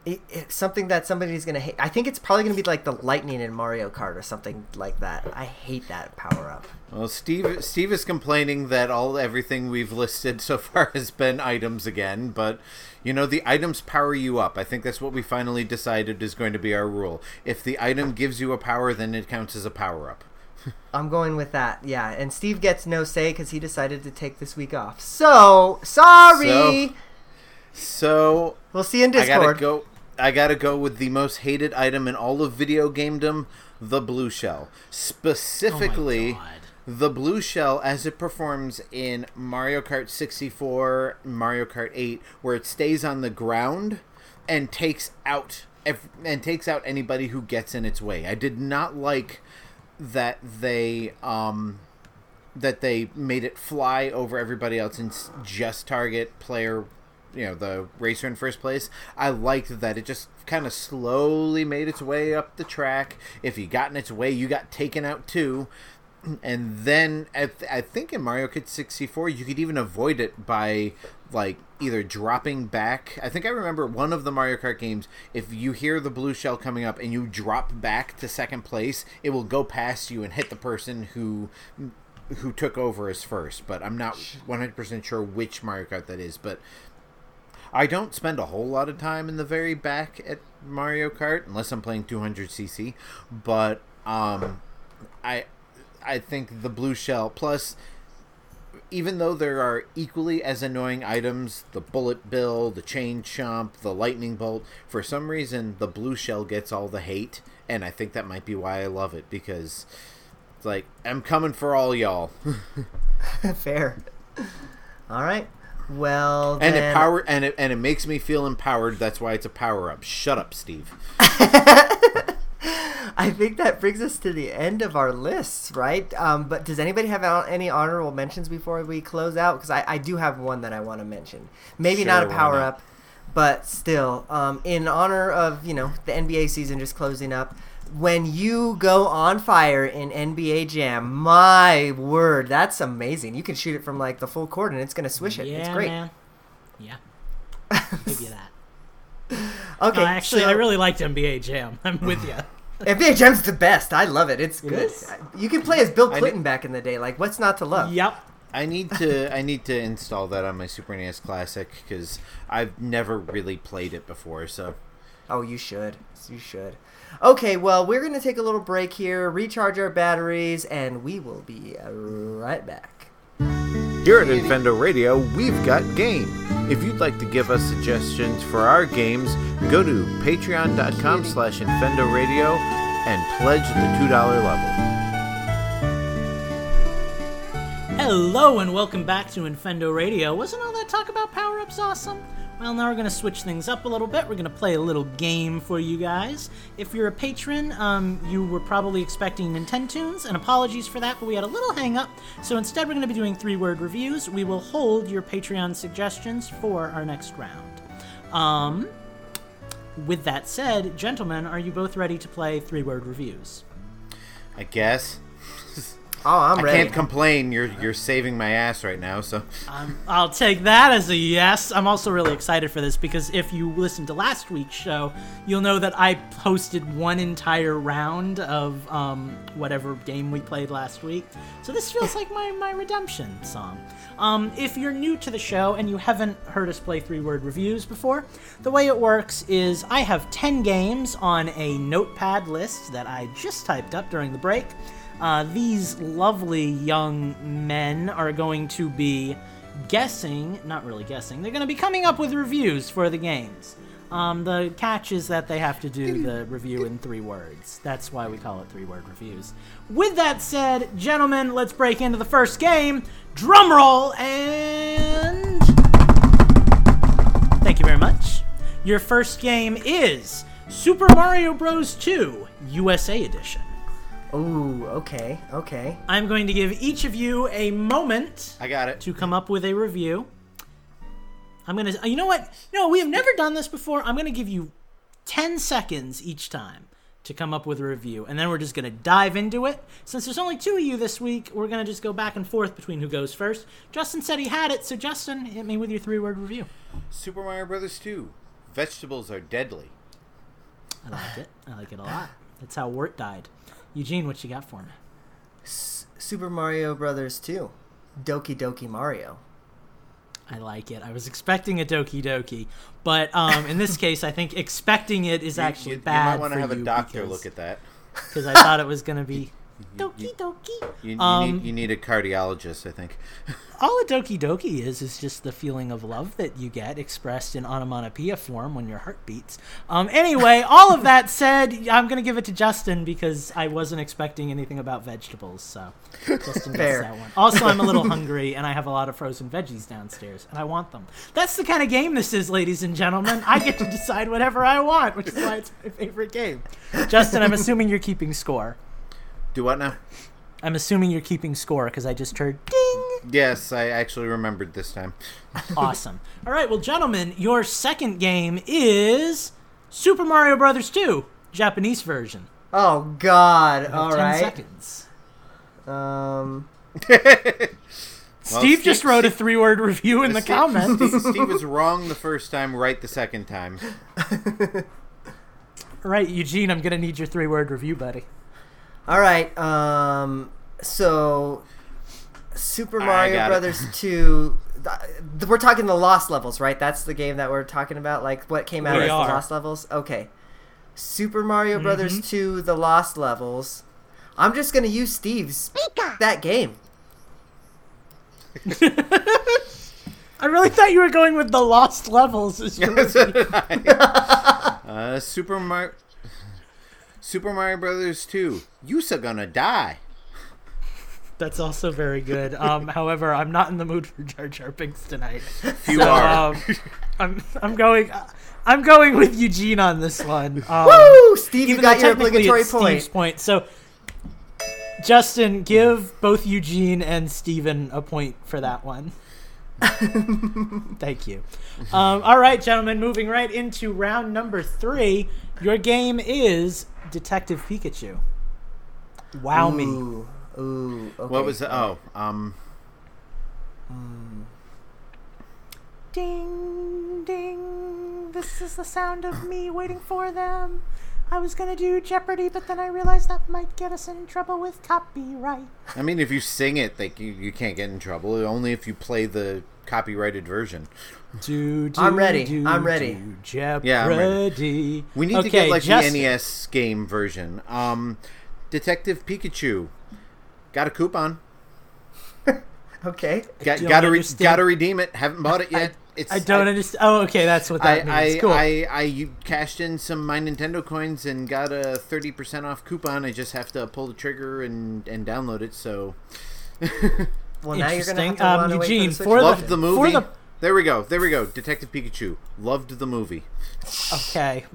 It, it's something that somebody's gonna hate. I think it's probably gonna be like the lightning in Mario Kart or something like that. I hate that power up. Well, Steve Steve is complaining that all everything we've listed so far has been items again, but you know the items power you up. I think that's what we finally decided is going to be our rule. If the item gives you a power, then it counts as a power up. I'm going with that. Yeah, and Steve gets no say because he decided to take this week off. So sorry. So- So we'll see you in I gotta Discord. go. I gotta go with the most hated item in all of video gamedom, the blue shell. Specifically, Oh the blue shell as it performs in Mario Kart 64, Mario Kart 8, where it stays on the ground and takes out ev- and takes out anybody who gets in its way. I did not like that they um that they made it fly over everybody else and just target player you know the racer in first place. I liked that it just kind of slowly made its way up the track. If you got in its way you got taken out too. And then I, th- I think in mario kart 64 you could even avoid it by like either dropping back. I think i remember one of the mario kart games if you hear the blue shell coming up and you drop back to second place it will go past you and hit the person who who took over as first. But i'm not 100% sure which mario kart that is but I don't spend a whole lot of time in the very back at Mario Kart unless I'm playing 200cc, but um, I I think the blue shell plus even though there are equally as annoying items, the bullet bill, the chain chomp, the lightning bolt, for some reason the blue shell gets all the hate, and I think that might be why I love it because it's like I'm coming for all y'all. Fair. All right. Well, and then, it power and it and it makes me feel empowered. That's why it's a power up. Shut up, Steve. I think that brings us to the end of our lists, right? Um, but does anybody have any honorable mentions before we close out? Because I, I do have one that I want to mention. Maybe not a power not? up, but still, um, in honor of you know the NBA season just closing up. When you go on fire in NBA Jam, my word, that's amazing. You can shoot it from like the full court and it's gonna swish it. yeah, it's great. man. Yeah. Give you that. Okay, No, actually, so- I really liked NBA Jam. I'm with you. NBA Jam's the best. I love it. It's good. is. You can play as Bill Clinton back in the day. Like, what's not to love? Yep. I need to I need to install that on my Super NES Classic because I've never really played it before. So Oh, you should. You should. Okay, well, we're going to take a little break here, recharge our batteries, and we will be right back. Here at Infendo Radio, we've got game. If you'd like to give us suggestions for our games, go to patreon.com slash Infendo Radio and pledge the $2 level. Hello and welcome back to Infendo Radio. Wasn't all that talk about power ups awesome? Well, now we're going to switch things up a little bit. We're going to play a little game for you guys. If you're a patron, um, you were probably expecting Nintendo's, and apologies for that, but we had a little hang up. So instead, we're going to be doing three word reviews. We will hold your Patreon suggestions for our next round. Um, with that said, gentlemen, are you both ready to play three word reviews? I guess. Oh, I'm I ready. can't complain. You're you're saving my ass right now. So Um, I'll take that as a yes. I'm also really excited for this because if you listened to last week's show, you'll know that I posted one entire round of um, whatever game we played last week. So this feels like my, my redemption song. Um, if you're new to the show and you haven't heard us play three word reviews before, the way it works is I have 10 games on a notepad list that I just typed up during the break. Uh, these lovely young men are going to be guessing, not really guessing, they're going to be coming up with reviews for the games. Um, the catch is that they have to do the review in three words. That's why we call it three word reviews. With that said, gentlemen, let's break into the first game. Drum roll and. Thank you very much. Your first game is Super Mario Bros. 2 USA Edition. Ooh, okay, okay. I'm going to give each of you a moment I got it. to come up with a review. I'm gonna. Uh, you know what? No, we have never done this before. I'm gonna give you ten seconds each time to come up with a review, and then we're just gonna dive into it. Since there's only two of you this week, we're gonna just go back and forth between who goes first. Justin said he had it, so Justin, hit me with your three-word review. Super Mario Brothers 2. Vegetables are deadly. I like it. I like it a lot. That's how Wart died. Eugene, what you got for me? S- Super Mario Brothers 2. Doki Doki Mario. I like it. I was expecting a Doki Doki, but um, in this case, I think expecting it is actually you, you bad. might want to have a doctor because, look at that. because I thought it was gonna be Doki Doki. You, you, Um, need, you need a cardiologist, I think. All a Doki Doki is is just the feeling of love that you get expressed in onomatopoeia form when your heart beats. Um, anyway, all of that said, I'm gonna give it to Justin because I wasn't expecting anything about vegetables. So Justin gets that one. Also, I'm a little hungry and I have a lot of frozen veggies downstairs and I want them. That's the kind of game this is, ladies and gentlemen. I get to decide whatever I want, which is why it's my favorite game. Justin, I'm assuming you're keeping score. Do what now? I'm assuming you're keeping score because I just heard ding. Yes, I actually remembered this time. awesome. All right, well, gentlemen, your second game is Super Mario Brothers 2, Japanese version. Oh, God. You have All 10 right. seconds. Um, Steve just Steve- wrote a three-word review in the Steve- comments. Steve, Steve was wrong the first time, right the second time. All right, Eugene, I'm gonna need your three-word review, buddy. All right. Um, so, Super I Mario got it. Brothers 2. th- We're talking the Lost Levels, right? That's the game that we're talking about? Like, what came out We as are. the Lost Levels? Okay. Super Mario Brothers 2, The Lost Levels. I'm just going to use Steve's that game. I really thought you were going with the Lost Levels. As your uh, Super Mario. Super Mario Brothers 2. Yousa gonna die. That's also very good. Um, however, I'm not in the mood for Jar Jar Binks tonight. You So, are. um, I'm I'm going I'm going with Eugene on this one. Um, Woo! Steve, you got your obligatory point. Steve's point. So, Justin, give both Eugene and Steven a point for that one. Thank you. Um, all right, gentlemen, moving right into round number three. Your game is Detective Pikachu. Wow me. Ooh, ooh. Okay. What was the. Oh, um. Ding, ding. This is the sound of me waiting for them. I was gonna do Jeopardy, but then I realized that might get us in trouble with copyright. I mean, if you sing it, like you, you can't get in trouble. Only if you play the copyrighted version. Do, do, I'm ready. do, I'm ready. do, Jeopardy. Yeah, I'm ready. We need to get like Justin. the NES game version. Um, Detective Pikachu, got a coupon. Okay. Got gotta re- gotta redeem it. Haven't bought it yet. It's I don't understand. Oh, okay, that's what that I, means. I, cool. I, I u- cashed in some my Nintendo coins and got a thirty percent off coupon. I just have to pull the trigger and, and download it. So Well, now you're gonna have Interesting. to Um, Eugene, from the for Switch. the- loved the movie. the- There we go. There we go. Detective Pikachu. Loved the movie. okay.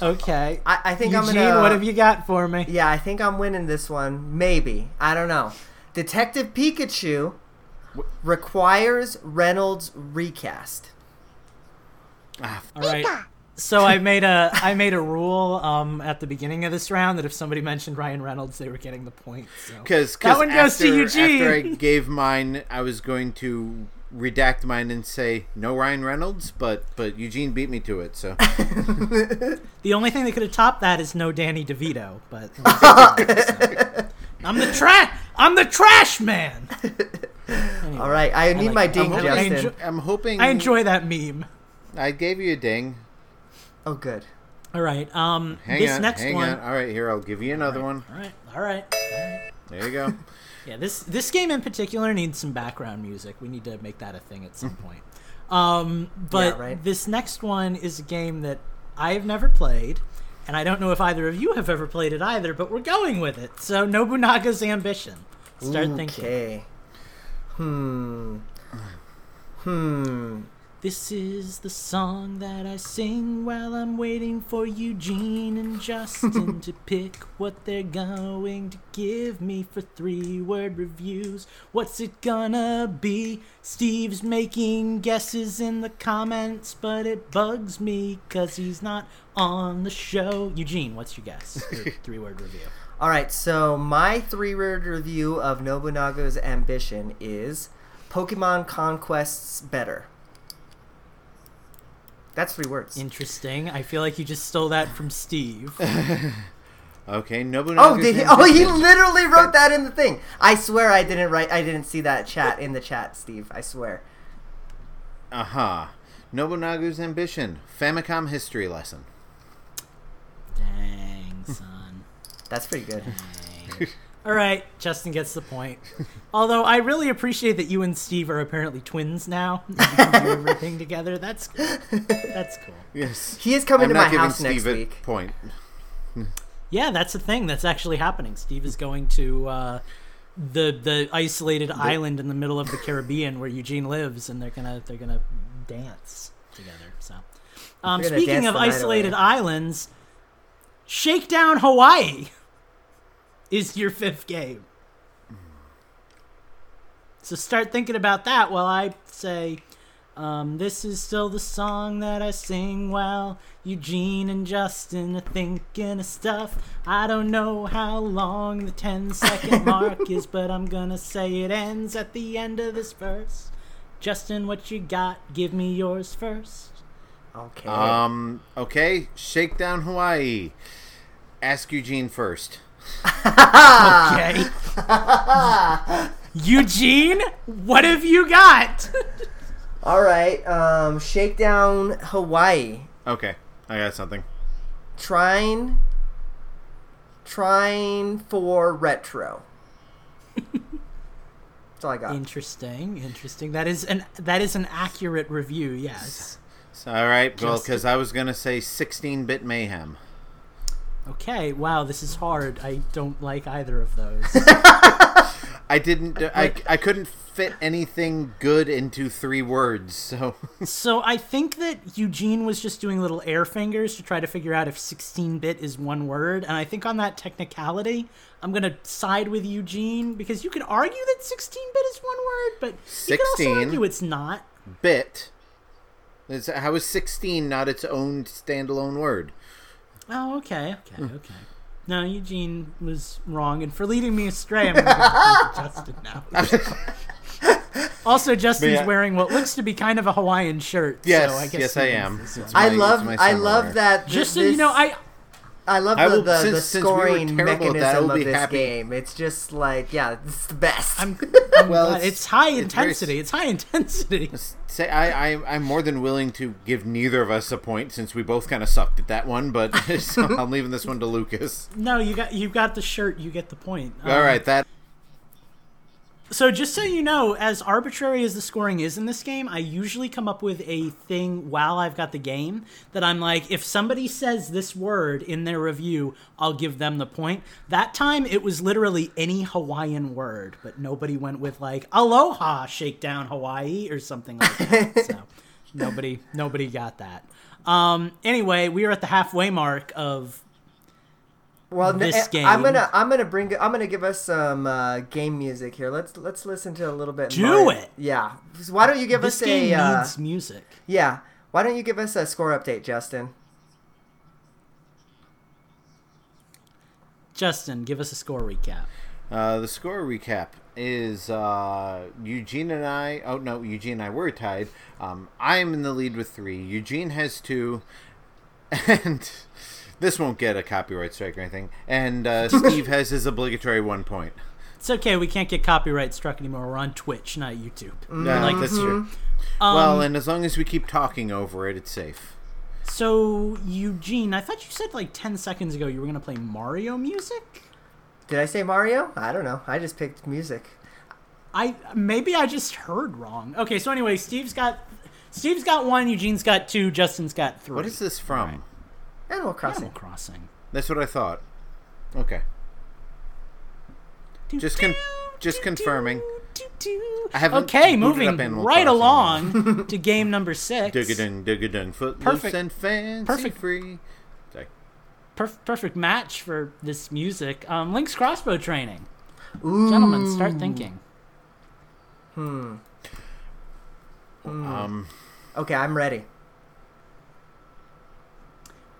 Okay. I, I think Eugene, I'm gonna. what have you got for me? Yeah, I think I'm winning this one. Maybe. I don't know. Detective Pikachu requires Reynolds recast. Ah, All right. So I made a I made a rule um, at the beginning of this round that if somebody mentioned Ryan Reynolds, they were getting the point. So. Because That one goes to Eugene. After I gave mine, I was going to redact mine and say no Ryan Reynolds, but but Eugene beat me to it. So The only thing that could have topped that is no Danny DeVito, but I'm the trash. I'm the trash man. Anyway, All right, I need like- my I ding, hope- I Justin. enjoy- I'm hoping. I enjoy that meme. I gave you a ding. Oh, good. All right. Um, Hang this on, next hang one. on. All right, here I'll give you another one. All right. All right. There you go. Yeah, this this game in particular needs some background music. We need to make that a thing at some point. Um, but Yeah, right. this next one is a game that I have never played, and I don't know if either of you have ever played it either. But we're going with it. So Nobunaga's Ambition. Start thinking. Hmm. Hmm. This is the song that I sing while I'm waiting for Eugene and Justin to pick what they're going to give me for three word reviews. What's it gonna be? Steve's making guesses in the comments, but it bugs me because he's not on the show. Eugene, what's your guess? Three word review. All right, so my three-word review of Nobunaga's Ambition is Pokemon Conquests better. That's three words. Interesting. I feel like you just stole that from Steve. Okay, Nobunaga's Oh, did he? Oh, he literally wrote that in the thing. I swear I didn't write. I didn't see that chat in the chat, Steve. I swear. Aha. Nobunaga's Ambition. Famicom history lesson. Dang, son. That's pretty good. All right, Justin gets the point. Although I really appreciate that you and Steve are apparently twins now. You can do everything together. That's that's cool. Yes. He is coming I'm to not my giving house next Steve a week. point. Yeah, that's a thing that's actually happening. Steve is going to uh, the the isolated island in the middle of the Caribbean where Eugene lives, and they're gonna they're gonna dance together. So, um, speaking of isolated away. islands, Shakedown Hawaii is your fifth game. So start thinking about that while I say, um, this is still the song that I sing while Eugene and Justin are thinking of stuff. I don't know how long the 10 second mark is, but I'm gonna say it ends at the end of this verse. Justin, what you got? Give me yours first. Okay. Um. Okay. Shakedown Hawaii. Ask Eugene first. Okay. Eugene, what have you got? All right. Um, Shakedown Hawaii. Okay. I got something. Trying. Trying for retro. That's all I got. interesting, interesting. That is an that is an accurate review. Yes. So, all right. Well, because I was gonna say 16-bit mayhem. Okay. Wow, this is hard. I don't like either of those. I didn't. Uh, I, I couldn't fit anything good into three words. So so I think that Eugene was just doing little air fingers to try to figure out if 16-bit is one word, and I think on that technicality, I'm gonna side with Eugene because you could argue that 16-bit is one word, but you could also 16. argue it's not. bit. Is how is 16 not its own standalone word? Oh, okay, okay, hmm. okay. No, Eugene was wrong, and for leading me astray, I'm going to give the point Justin now. also, Justin's yeah. wearing what looks to be kind of a Hawaiian shirt. Yes, so I guess yes, I am. this one. It's I love. I love wear. that. Just so this- you know, I I love I the, will- the, since- the since we were scoring terrible at that, mechanism will of this happy. game. It's just like, yeah, it's the best. I'm, I'm Well, it's- it's, high it's very intensity. It's high intensity. Say, I, I, I'm more than willing to give neither of us a point since we both kind of sucked at that one, but so I'm leaving this one to Lucas. No, you got you got the shirt. You get the point. All Um, right, that So just so you know, as arbitrary as the scoring is in this game, I usually come up with a thing while I've got the game that I'm like, if somebody says this word in their review, I'll give them the point. That time it was literally any Hawaiian word, but nobody went with like aloha shakedown Hawaii or something like that. so nobody nobody got that. Um anyway, we are at the halfway mark of well, n- this I'm gonna I'm gonna bring I'm gonna give us some uh, game music here. Let's let's listen to a little bit. Do Mario- it! Yeah. So Why don't you give this us game a uh, needs music. yeah? Why don't you give us a score update, Justin? Justin, give us a score recap. uh, the score recap is uh, Eugene and I. Oh no, Eugene and I were tied. Um, I am in the lead with three. Eugene has two, and this won't get a copyright strike or anything. And uh, Steve has his obligatory one point. It's okay. We can't get copyright struck anymore. We're on Twitch, not YouTube. Yeah, like that's true. Um, well, and as long as we keep talking over it, it's safe. So Eugene, I thought you said like ten seconds ago you were gonna play Mario music. Did I say Mario? I don't know. I just picked music. I maybe I just heard wrong. Okay, so anyway, Steve's got Steve's got one, Eugene's got two, Justin's got three. What is this from? Animal Crossing. Animal Crossing? That's what I thought. Okay. Just con- just confirming. I haven't Okay, moving up right Crossing. along to game number six. Digga-dung, digga-dung, footloose Perfect- and fancy perfect- free. Sorry. Perf- perfect match for this music. Um, Link's crossbow training. Gentlemen, start thinking. Hmm. Um, Okay, I'm ready.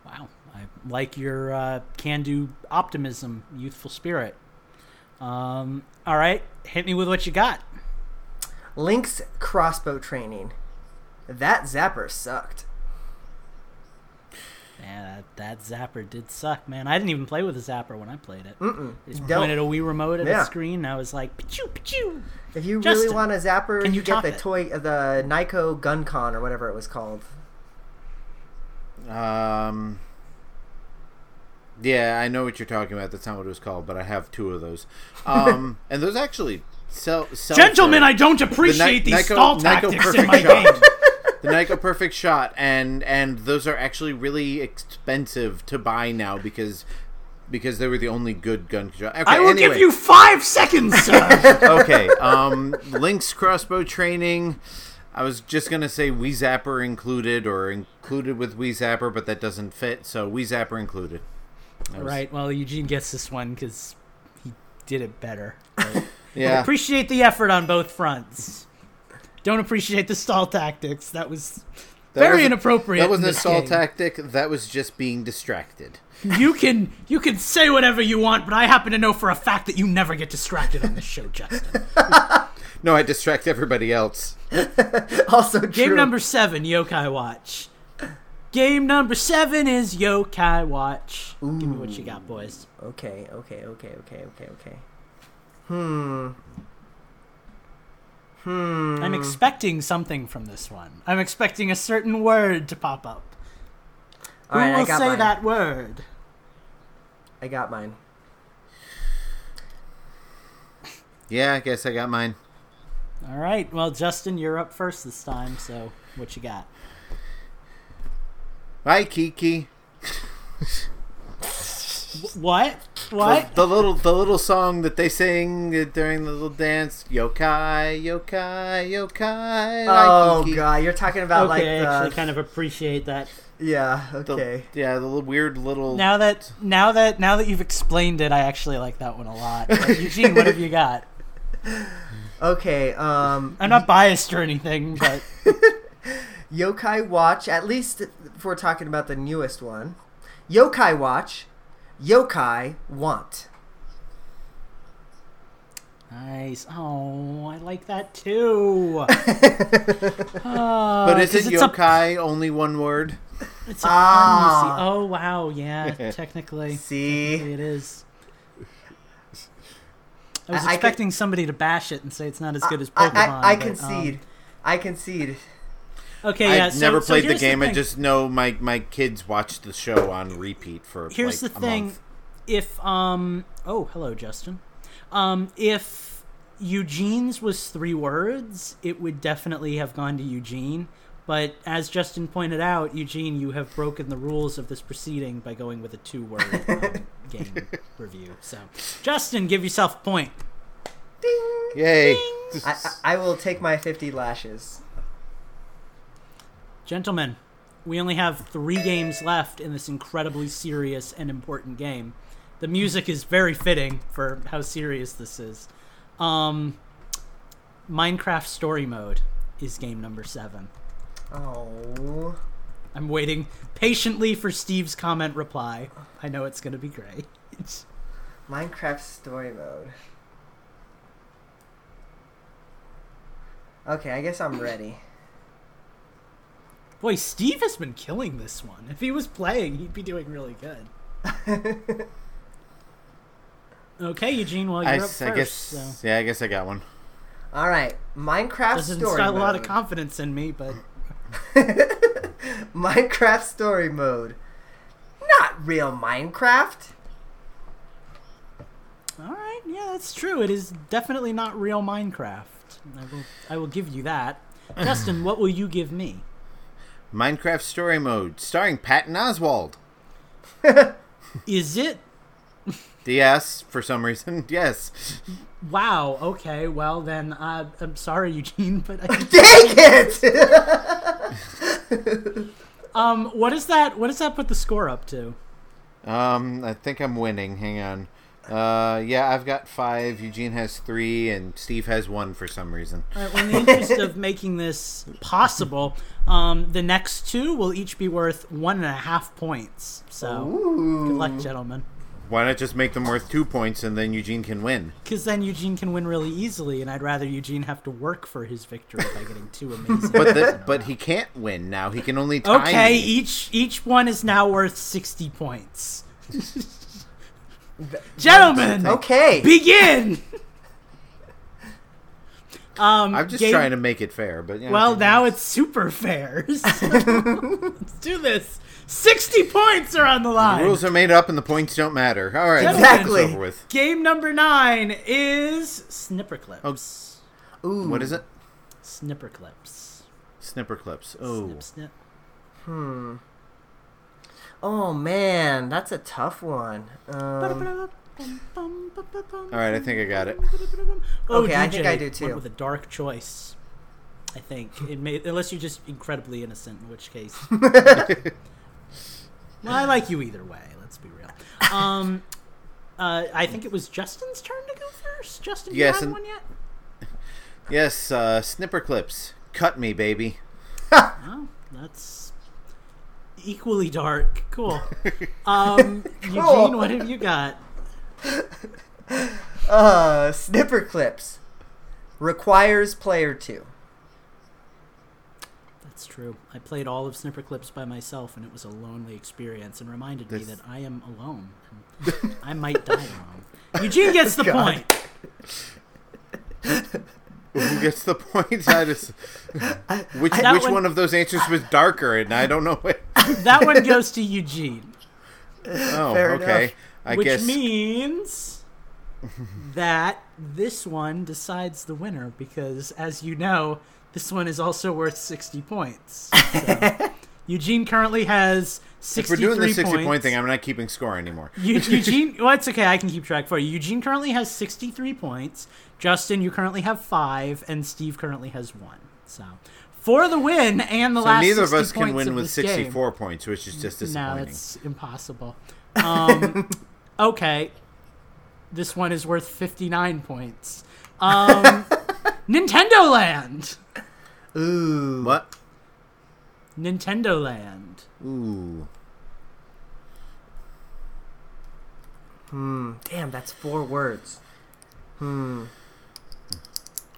Wow, I like your uh, can-do optimism, youthful spirit. Um, all right, hit me with what you got. Link's crossbow training. That zapper sucked. Yeah, that, that zapper did suck, man. I didn't even play with a zapper when I played it. Mm-mm. They just Don't. pointed a Wii remote at Yeah. a screen, and I was like, "Pachoo, pachoo." If you really want a zapper, can you you get the it? toy, the Nyko GunCon or whatever it was called. um, yeah, I know what you're talking about. That's not what it was called, but I have two of those. Um, and those actually sell. sell Gentlemen, I don't appreciate Ni- these Nyko- stall Nyko tactics in my shot. game. the Nyko Perfect Shot, and and those are actually really expensive to buy now because because they were the only good gun control. Okay, I will anyway. give you five seconds, sir. okay. Um, Link's crossbow training. I was just gonna say Wii Zapper included or included with Wii Zapper, but that doesn't fit. So Wii Zapper included. That was- right. Well, Eugene gets this one because he did it better. But Yeah. Appreciate the effort on both fronts. Don't appreciate the stall tactics. That was That very wasn't- inappropriate. That wasn't a stall game. tactic. That was just being distracted. You can you can say whatever you want, but I happen to know for a fact that you never get distracted on this show, Justin. No, I distract everybody else. Also true. Game number seven, Yokai Watch. Game number seven is Yokai Watch. Give me what you got, boys. Okay, okay, okay, okay, okay, okay. Hmm. Hmm. I'm expecting something from this one. I'm expecting a certain word to pop up. All right, Who I will got say mine. that word? I got mine. Yeah, I guess I got mine. All right. Well, Justin, you're up first this time. So, what you got? Hi, Kiki. What? What? The, the little the little song that they sing during the little dance. Yokai, yokai, yokai. hi, Oh Kiki. god, you're talking about like okay, the I actually kind of appreciate that. yeah. The- Okay. yeah, the little weird little. Now that now that now that you've explained it, I actually like that one a lot. Uh, Eugene, what have you got? Okay. Um. I'm not biased or anything, but Yokai Watch. At least if we're talking about the newest one. Yokai Watch. Yokai Want. nice. Oh, I like that too. but is it it's a- yokai only one word? It's a Ah. pun. Oh wow, yeah, technically, See? it is. I was I- I expecting somebody to bash it and say it's not as good as I, Pokemon. I, I but, concede. um, I concede. Okay, yeah. I've so- never so played the here's game. I just know my my kids watched the show on repeat for here's like the a thing month. if um oh hello justin um if eugene's was three words it would definitely have gone to eugene but as justin pointed out eugene you have broken the rules of this proceeding by going with a two word um, game review so justin give yourself a point Ding. Yay! I, I, I will take my 50 lashes. Gentlemen we only have three games left in this incredibly serious and important game. The music is very fitting for how serious this is. Um, Minecraft Story Mode is game number seven. Oh. I'm waiting patiently for Steve's comment reply. I know it's going to be great. Minecraft story mode. Okay, I guess I'm ready. Boy, Steve has been killing this one. If he was playing, he'd be doing really good. okay, Eugene, well, you're I, up first. I guess. so. Yeah, I guess I got one. All right, Minecraft Doesn't story instill a lot of confidence in me, but Minecraft story mode. Not real Minecraft. all right, yeah, that's true. It is definitely not real Minecraft. I will, I will give you that. Justin, what will you give me? Minecraft Story Mode, starring Patton Oswalt. Is it? Yes, for some reason. Yes. Wow. Okay. Well, then uh, I'm sorry, Eugene, but I, Dang it! um, what is that? What does that put the score up to? Um, I think I'm winning. Hang on. Uh, yeah, I've got five. Eugene has three, and Steve has one for some reason. All right, well, in the interest of making this possible, um, the next two will each be worth one and a half points. So, good luck, gentlemen. Why not just make them worth two points, and then Eugene can win? Because then Eugene can win really easily, and I'd rather Eugene have to work for his victory by getting two amazing. But the, but he can't win now. He can only tie okay, me. each each one is now worth sixty points. Gentlemen, Okay. begin. Um, I'm just game- trying to make it fair, but yeah, Well, now it's super fair. Let's do this. 60 points are on the the line. rules are made up and the points don't matter. All right, let's get this Exactly. over with. Game number nine is Snipper Clips. Ooh. What is it? Snipper Clips. Snipper clips. Oh, Snip, snip. Oh man, that's a tough one. Um, all right. I think I got it. Oh, Okay, I think I do too. Went with a dark choice. I think it may, unless you're just incredibly innocent, in which case. well, I like you either way. Let's be real. Um, uh, I think it was Justin's turn to go first. Justin, you Yes, have and- one yet? Yes, uh, snipper clips. Cut me, baby. Oh, that's equally dark. Cool. Um, Eugene, what have you got? uh, snipper clips requires player two. That's true. I played all of Snipper Clips by myself, and it was a lonely experience, and reminded me that I am alone. I might die alone. Eugene gets the God. point. Who gets the point? I just, which That which one- one of those answers was darker? And I don't know. What, That one goes to Eugene, oh, Fair okay. enough. I which guess. means that this one decides the winner because, as you know, this one is also worth 60 points. So, Eugene currently has if we're doing the sixty points. point thing, I'm not keeping score anymore. Eugene, well, it's okay. I can keep track for you. Eugene currently has 63 points. Justin, you currently have five, and Steve currently has one. So, for the win and the So last neither of us can win with this game. 64 points, which is just disappointing. No, disappointing. that's impossible. Um, okay, this one is worth 59 points. Um, Nintendo Land. Ooh. What? Nintendo Land. Ooh. Hmm. Damn, that's four words. Hmm.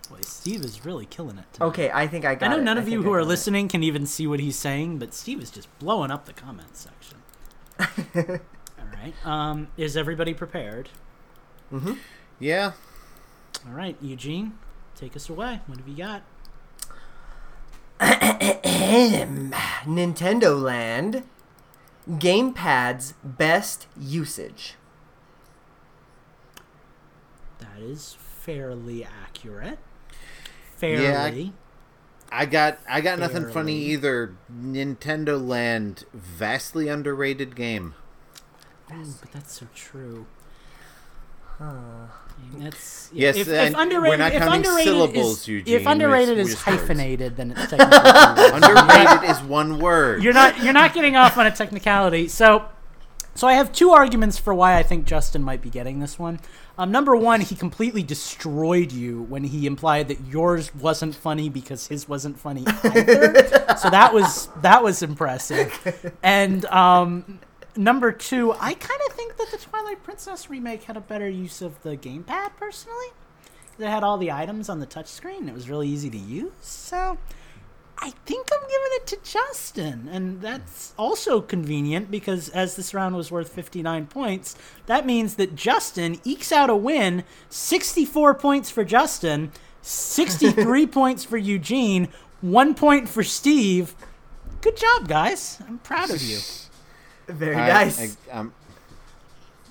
Boy, Steve is really killing it. Tonight. Okay, I think I got I know it. none of think you who are got it. listening can even see what he's saying, but Steve is just blowing up the comments section. All right. Um, is everybody prepared? Mhm. Yeah. All right, Eugene, take us away. What have you got? Nintendo Land. Gamepad's best usage. That is fairly accurate. Fairly. I got I got nothing funny either. Nintendo Land, vastly underrated game. Ooh, but that's so true. That's Yes, If, if we're underrated, not if counting syllables, is, Eugene, If underrated is just words. hyphenated, then it's technically. Underrated is one word. you're not you're not getting off on a technicality. So so I have two arguments for why I think Justin might be getting this one. Um, number one, he completely destroyed you when he implied that yours wasn't funny because his wasn't funny either. so that was that was impressive. And um, number two, I kind of think that the Twilight Princess remake had a better use of the gamepad personally. It had all the items on the touchscreen. It was really easy to use. So I think I'm giving it to Justin, and that's also convenient because as this round was worth 59 points, that means that Justin ekes out a win. 64 points for Justin, 63 points for Eugene, one point for Steve. Good job, guys. I'm proud of you. Very I, nice. I, um,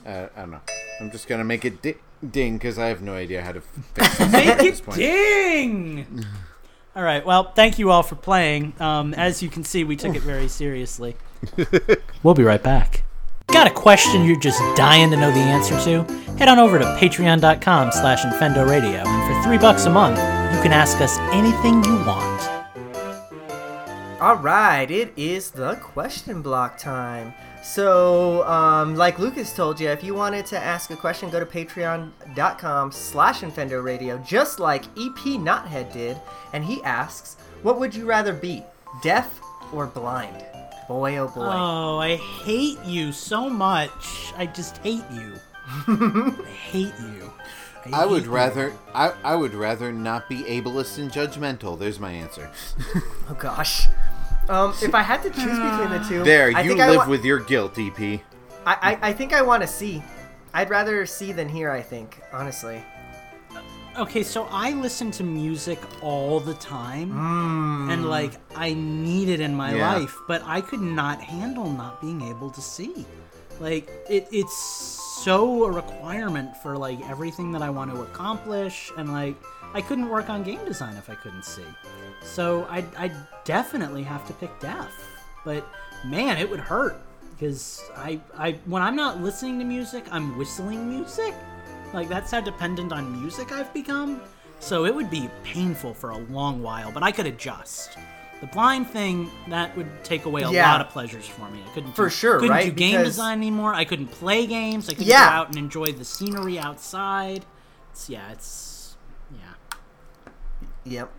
uh, I don't know. I'm just gonna make it di- ding because I have no idea how to fix this Make at this it point. ding! All right. Well, thank you all for playing. Um, as you can see, we took it very seriously. we'll be right back. Got a question you're just dying to know the answer to? Head on over to patreon.com slash Infendo Radio, and for three bucks a month, you can ask us anything you want. All right, it is the question block time. So, um, like Lucas told you, if you wanted to ask a question, go to patreon.com slash Infendo Radio, just like EP Knothead did, and he asks, what would you rather be, deaf or blind? Boy, oh boy. Oh, I hate you so much. I just hate you. I hate you. I would hate you. rather I, I would rather not be ableist and judgmental. There's my answer. oh gosh. Um, if I had to choose between the two, There, I you think I live wa- with your guilt, DP. I, I, I think I want to see. I'd rather see than hear. I think, honestly. Okay, so I listen to music all the time, and like I need it in my Yeah. life, but I could not handle not being able to see. Like it, it's so a requirement for like everything that I want to accomplish, and like I couldn't work on game design if I couldn't see. So I, I definitely have to pick deaf, but man, it would hurt because I, I when I'm not listening to music, I'm whistling music. Like that's how dependent on music I've become. So it would be painful for a long while, but I could adjust. The blind thing that would take away a Yeah. lot of pleasures for me. I couldn't For do, sure, couldn't right? do game Because- design anymore. I couldn't play games. I couldn't Yeah. go out and enjoy the scenery outside. It's, yeah, it's yeah. Yep.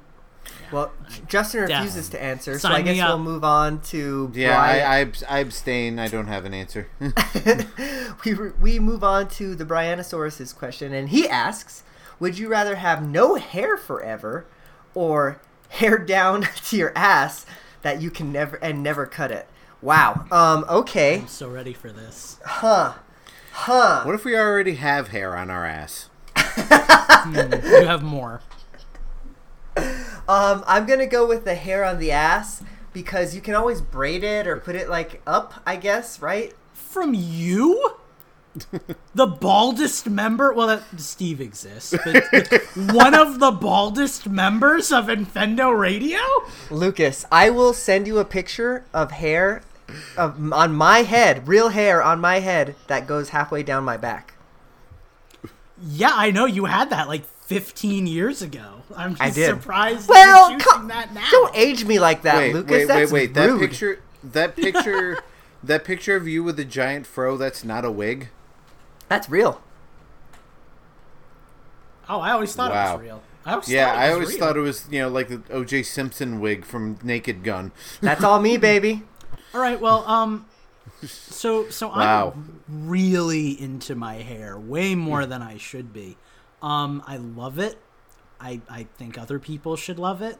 Well, Justin refuses to answer, so Sign I me guess we'll move on to Yeah, Brian. I, I, I abstain. I don't have an answer. we re- we move on to the Brianosaurus's question, and he asks, "Would you rather have no hair forever, or hair down to your ass that you can never and never cut it?" Wow. Um. Okay. I'm so ready for this. Huh. Huh. what if we already have hair on our ass? You have more. Um. I'm gonna go with the hair on the ass because you can always braid it or put it like up. I guess. Right. From you? the baldest member? Well, that Steve exists, but one of the baldest members of Infendo Radio? Lucas, I will send you a picture of hair of, on my head, real hair on my head that goes halfway down my back. Yeah, I know you had that like 15 years ago. I'm just I did. surprised Well, you're co- choosing that now. don't age me like that, wait, Lucas. wait, That's wait, wait. That rude. picture, that picture, that picture of you with a giant fro. That's not a wig. That's real. Oh, I always thought it was real. I always Yeah, I always real. thought it was you know like the O.J. Simpson wig from Naked Gun. That's all me, baby. All right, well, um, so so Wow. I'm really into my hair, way more than I should be. Um, I love it, I, I think other people should love it.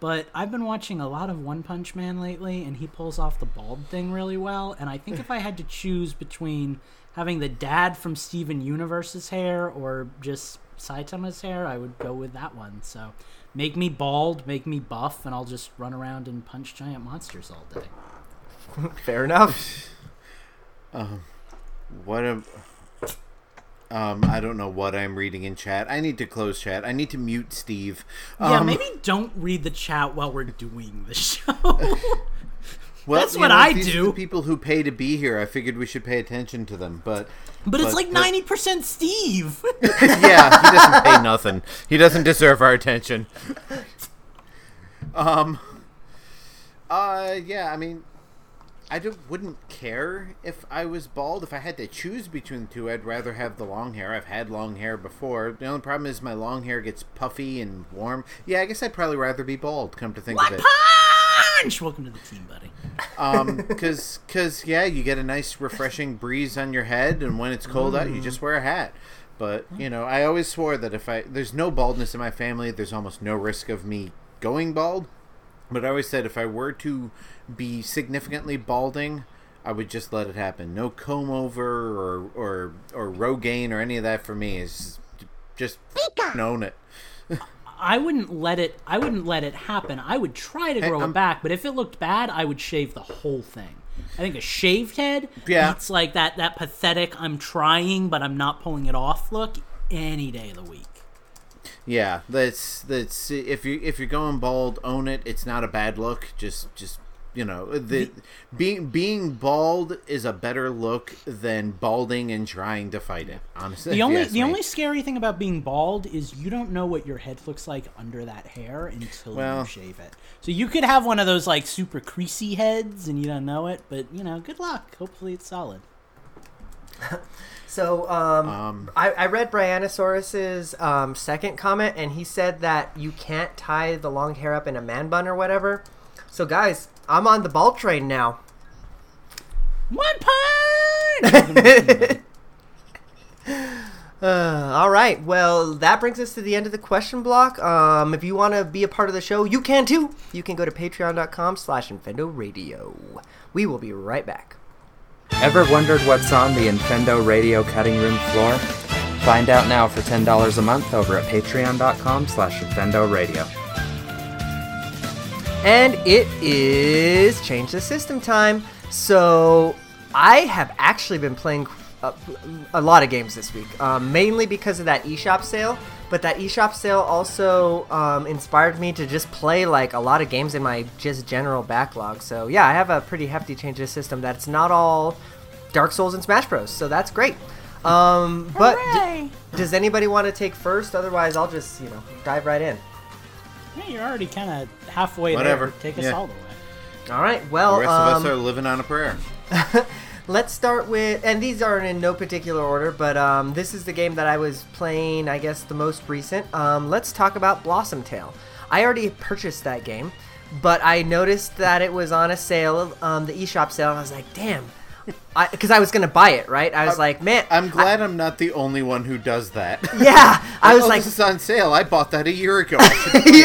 But I've been watching a lot of One Punch Man lately, and he pulls off the bald thing really well. And I think if I had to choose between having the dad from Steven Universe's hair or just Saitama's hair, I would go with that one. So make me bald, make me buff, and I'll just run around and punch giant monsters all day. Fair enough. Um, what a. Um, I don't know what I'm reading in chat. I need to close chat. I need to mute Steve. Yeah, Um, maybe don't read the chat while we're doing the show. well, that's what know, I do. the people who pay to be here. I figured we should pay attention to them, but but it's But like ninety percent Steve. yeah, he doesn't pay nothing. He doesn't deserve our attention. Um. Uh. Yeah. I mean, I don't, wouldn't care if I was bald. If I had to choose between the two, I'd rather have the long hair. I've had long hair before. The only problem is my long hair gets puffy and warm. Yeah, I guess I'd probably rather be bald. Come to think of it. punch! Welcome to the team, buddy. Um, cause, cause, yeah, you get a nice refreshing breeze on your head, and when it's cold out, you just wear a hat. But you know, I always swore that if I there's no baldness in my family, there's almost no risk of me going bald. But I always said if I were to be significantly balding, I would just let it happen. No comb over or or or Rogaine or any of that for me. Is just own it. I wouldn't let it. I wouldn't let it happen. I would try to grow I'm- it back, but if it looked bad, I would shave the whole thing. I think a shaved head Yeah. beats like that that pathetic I'm trying but I'm not pulling it off look any day of the week. Yeah, that's that's if you if you're going bald, own it. It's not a bad look. Just just you know, the being being bald is a better look than balding and trying to fight it. Honestly, The only the me. only scary thing about being bald is you don't know what your head looks like under that hair until Well- you shave it. So you could have one of those like super creasy heads and you don't know it, but you know, good luck. Hopefully it's solid. So, um, Um, I, I read Brianosaurus's um, second comment, and he said that you can't tie the long hair up in a man bun or whatever. So, guys, I'm on the ball train now. One punch. Welcome to the team, buddy. Uh, all right. Well, that brings us to the end of the question block. Um, if you want to be a part of the show, you can too. You can go to patreon.com slash Infendo Radio. We will be right back. Ever wondered what's on the Infendo Radio cutting room floor? Find out now for $10 a month over at patreon.com slash Infendo Radio. And it is change the system time. So I have actually been playing a, a lot of games this week, um, mainly because of that eShop sale. But that eShop sale also um, inspired me to just play like a lot of games in my just general backlog. So yeah, I have a pretty hefty change of system that's not all Dark Souls and Smash Bros. So that's great. Um, but d- does anybody want to take first? Otherwise, I'll just you know dive right in. Yeah, you're already kind of halfway Whatever. there. Take us Yeah. all the way. All right. Well, the rest um, of us are living on a prayer. Let's start with, and these are in no particular order, but um, this is the game that I was playing, I guess, the most recent. Um, let's talk about Blossom Tale. I already purchased that game, but I noticed that it was on a sale, um, the eShop sale, and I was like, damn. Because I, was going to buy it, right? I was like, man. I'm glad I, am not the only one who does that. yeah. I was oh, like, this is on sale. I bought that a year ago. I should play it.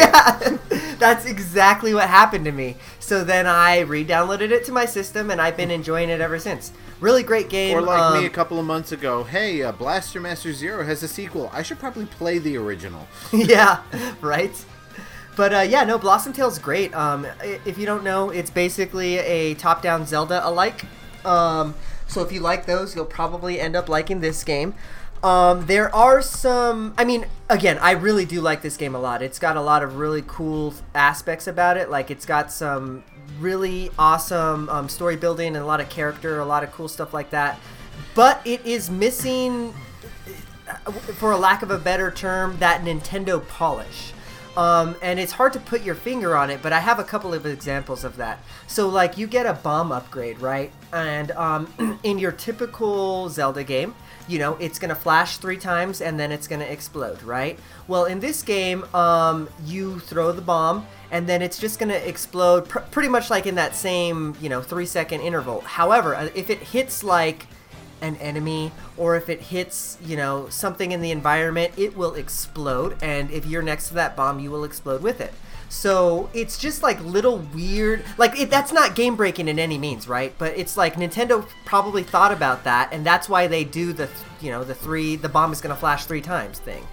yeah, that's exactly what happened to me. So then I re-downloaded it to my system, and I've been enjoying it ever since. Really great game. Or like um, me a couple of months ago. Hey, uh, Blaster Master Zero has a sequel. I should probably play the original. yeah, right. But uh, yeah, no, Blossom Tale's great. Um, if you don't know, it's basically a top-down Zelda alike. Um, so if you like those, you'll probably end up liking this game. Um, there are some. I mean, again, I really do like this game a lot. It's got a lot of really cool aspects about it. Like it's got some really awesome um, story building and a lot of character, a lot of cool stuff like that. But it is missing for a lack of a better term, that Nintendo polish. Um, and it's hard to put your finger on it, but I have a couple of examples of that. So, like, you get a bomb upgrade, right? And um, in your typical Zelda game, you know, it's going to flash three times and then it's going to explode, right? Well, in this game, um, you throw the bomb and then it's just going to explode pr- pretty much like in that same, you know, three second interval. However, uh, if it hits like an enemy or if it hits, you know, something in the environment, it will explode. And if you're next to that bomb, you will explode with it. So it's just like little weird, like it, that's not game breaking in any means, right? But it's like Nintendo probably thought about that, and that's why they do the, you know, the three, the bomb is gonna flash three times thing.